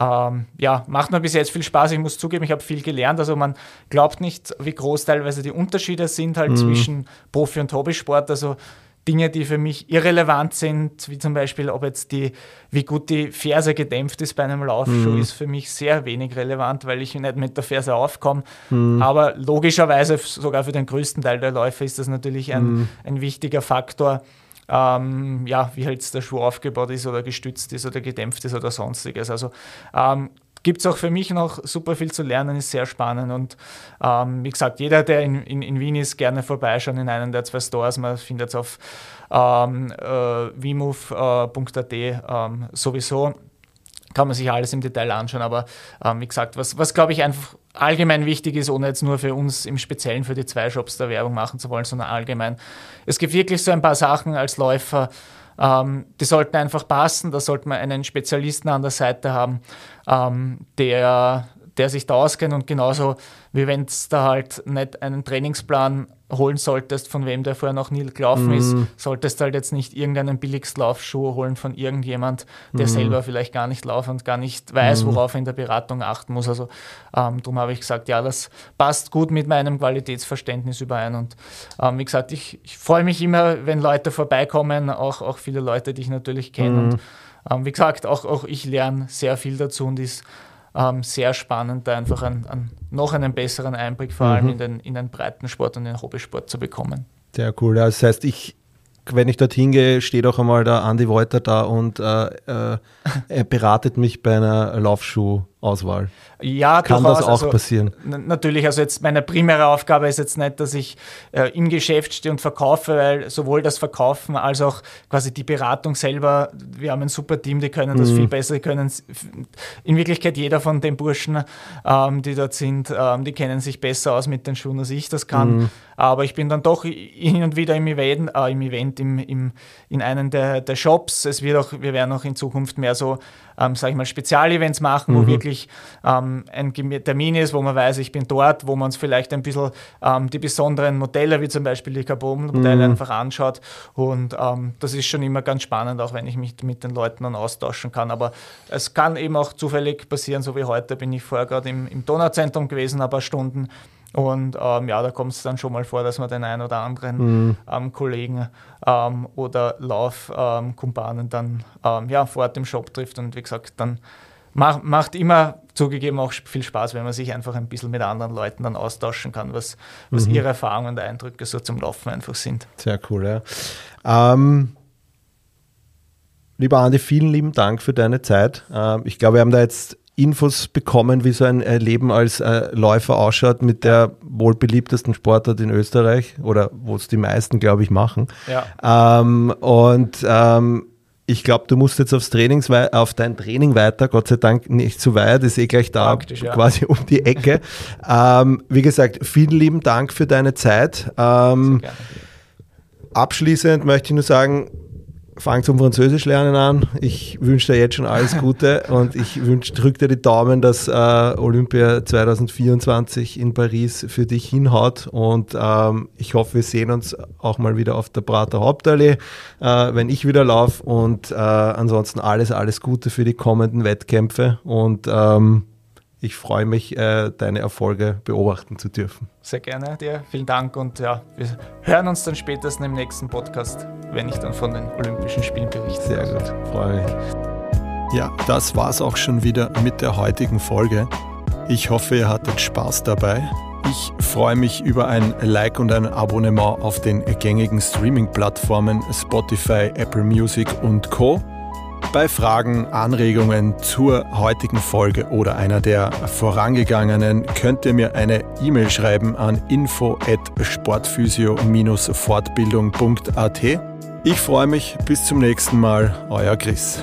ähm, ja, macht mir bis jetzt viel Spaß. Ich muss zugeben, ich habe viel gelernt. Also man glaubt nicht, wie groß teilweise die Unterschiede sind halt mhm. zwischen Profi- und Hobbysport. Also Dinge, die für mich irrelevant sind, wie zum Beispiel, ob jetzt die, wie gut die Ferse gedämpft ist bei einem Laufschuh, mhm. ist für mich sehr wenig relevant, weil ich nicht mit der Ferse aufkomme. Mhm. Aber logischerweise, sogar für den größten Teil der Läufer, ist das natürlich ein, mhm. ein wichtiger Faktor. Ähm, ja, wie halt der Schuh aufgebaut ist oder gestützt ist oder gedämpft ist oder sonstiges. Also ähm, gibt es auch für mich noch super viel zu lernen, ist sehr spannend. Und ähm, wie gesagt, jeder, der in, in, in, Wien ist, gerne vorbeischauen in einem der zwei Stores. Man findet es auf ähm, äh, vmove.at ähm, sowieso. kann man sich alles im Detail anschauen. Aber ähm, wie gesagt, was, was glaube ich einfach allgemein wichtig ist, ohne jetzt nur für uns im Speziellen für die zwei Shops der Werbung machen zu wollen, sondern allgemein. Es gibt wirklich so ein paar Sachen als Läufer, ähm, die sollten einfach passen. Da sollte man einen Spezialisten an der Seite haben, ähm, der, der sich da auskennt und genauso wie wenn es da halt nicht einen Trainingsplan holen solltest, von wem der vorher noch nie gelaufen mm. ist, mhm. solltest du halt jetzt nicht irgendeinen Billigslaufschuh holen von irgendjemand, der mm. selber vielleicht gar nicht laufen und gar nicht weiß, mm. worauf er in der Beratung achten muss. Also ähm, darum habe ich gesagt, ja, das passt gut mit meinem Qualitätsverständnis überein. Und ähm, wie gesagt, ich, ich freue mich immer, wenn Leute vorbeikommen, auch, auch viele Leute, die ich natürlich kenne. Und ähm, wie gesagt, auch, auch ich lerne sehr viel dazu und ist ähm, sehr spannend, da einfach ein, ein, noch einen besseren Einblick vor allem mhm. in, den, in den Breitensport und den Hobbysport zu bekommen. Sehr cool. Das heißt, ich wenn ich dorthin gehe, steht auch einmal der Andi Wolter da und äh, äh, er beratet mich bei einer Laufschuhauswahl. Ja, kann durchaus. das auch also, passieren. Natürlich, also jetzt meine primäre Aufgabe ist jetzt nicht, dass ich äh, im Geschäft stehe und verkaufe, weil sowohl das Verkaufen als auch quasi die Beratung selber, wir haben ein super Team, die können das mhm. viel besser, die können in Wirklichkeit jeder von den Burschen, ähm, die dort sind, ähm, die kennen sich besser aus mit den Schuhen, als ich das kann. Mhm. Aber ich bin dann doch hin und wieder im Event, äh, im Event im, im, in einem der, der Shops. Es wird auch, wir werden auch in Zukunft mehr so ähm, sage ich mal, Spezialevents machen, mhm. wo wirklich ähm, ein Termin ist, wo man weiß, ich bin dort, wo man uns vielleicht ein bisschen ähm, die besonderen Modelle, wie zum Beispiel die Carbon-Modelle, mhm. einfach anschaut. Und ähm, das ist schon immer ganz spannend, auch wenn ich mich mit den Leuten dann austauschen kann. Aber es kann eben auch zufällig passieren, so wie heute bin ich vorher gerade im, im Donauzentrum gewesen, ein paar Stunden und ähm, ja, da kommt es dann schon mal vor, dass man den einen oder anderen mhm. ähm, Kollegen ähm, oder Laufkumpanen dann ähm, ja, vor Ort im Shop trifft. Und wie gesagt, dann macht, macht immer zugegeben auch viel Spaß, wenn man sich einfach ein bisschen mit anderen Leuten dann austauschen kann, was, was mhm. ihre Erfahrungen und Eindrücke so zum Laufen einfach sind. Sehr cool, ja. Ähm, lieber Andi, vielen lieben Dank für deine Zeit. Ähm, ich glaube, wir haben da jetzt Infos bekommen, wie so ein äh, Leben als äh, Läufer ausschaut mit der wohl beliebtesten Sportart in Österreich oder wo es die meisten, glaube ich, machen. Ja. Ähm, und ähm, ich glaube, du musst jetzt aufs Trainings auf dein Training weiter, Gott sei Dank nicht zu weit, ist eh gleich da ja. quasi um die Ecke. ähm, wie gesagt, vielen lieben Dank für deine Zeit. Ähm, abschließend möchte ich nur sagen, fang zum Französisch lernen an. Ich wünsche dir jetzt schon alles Gute und ich drücke dir die Daumen, dass äh, Olympia 2024 in Paris für dich hinhaut und ähm, ich hoffe, wir sehen uns auch mal wieder auf der Prater Hauptallee, äh, wenn ich wieder laufe und äh, ansonsten alles, alles Gute für die kommenden Wettkämpfe und ähm, ich freue mich, äh, deine Erfolge beobachten zu dürfen. Sehr gerne dir. Vielen Dank und ja, wir hören uns dann spätestens im nächsten Podcast, wenn ich dann von den Olympischen Spielen berichte. Sehr gut, freue mich. Ja, das war's auch schon wieder mit der heutigen Folge. Ich hoffe, ihr hattet Spaß dabei. Ich freue mich über ein Like und ein Abonnement auf den gängigen Streaming-Plattformen Spotify, Apple Music und Co. Bei Fragen, Anregungen zur heutigen Folge oder einer der vorangegangenen könnt ihr mir eine E-Mail schreiben an info@sportphysio-fortbildung.at. Ich freue mich, bis zum nächsten Mal, euer Chris.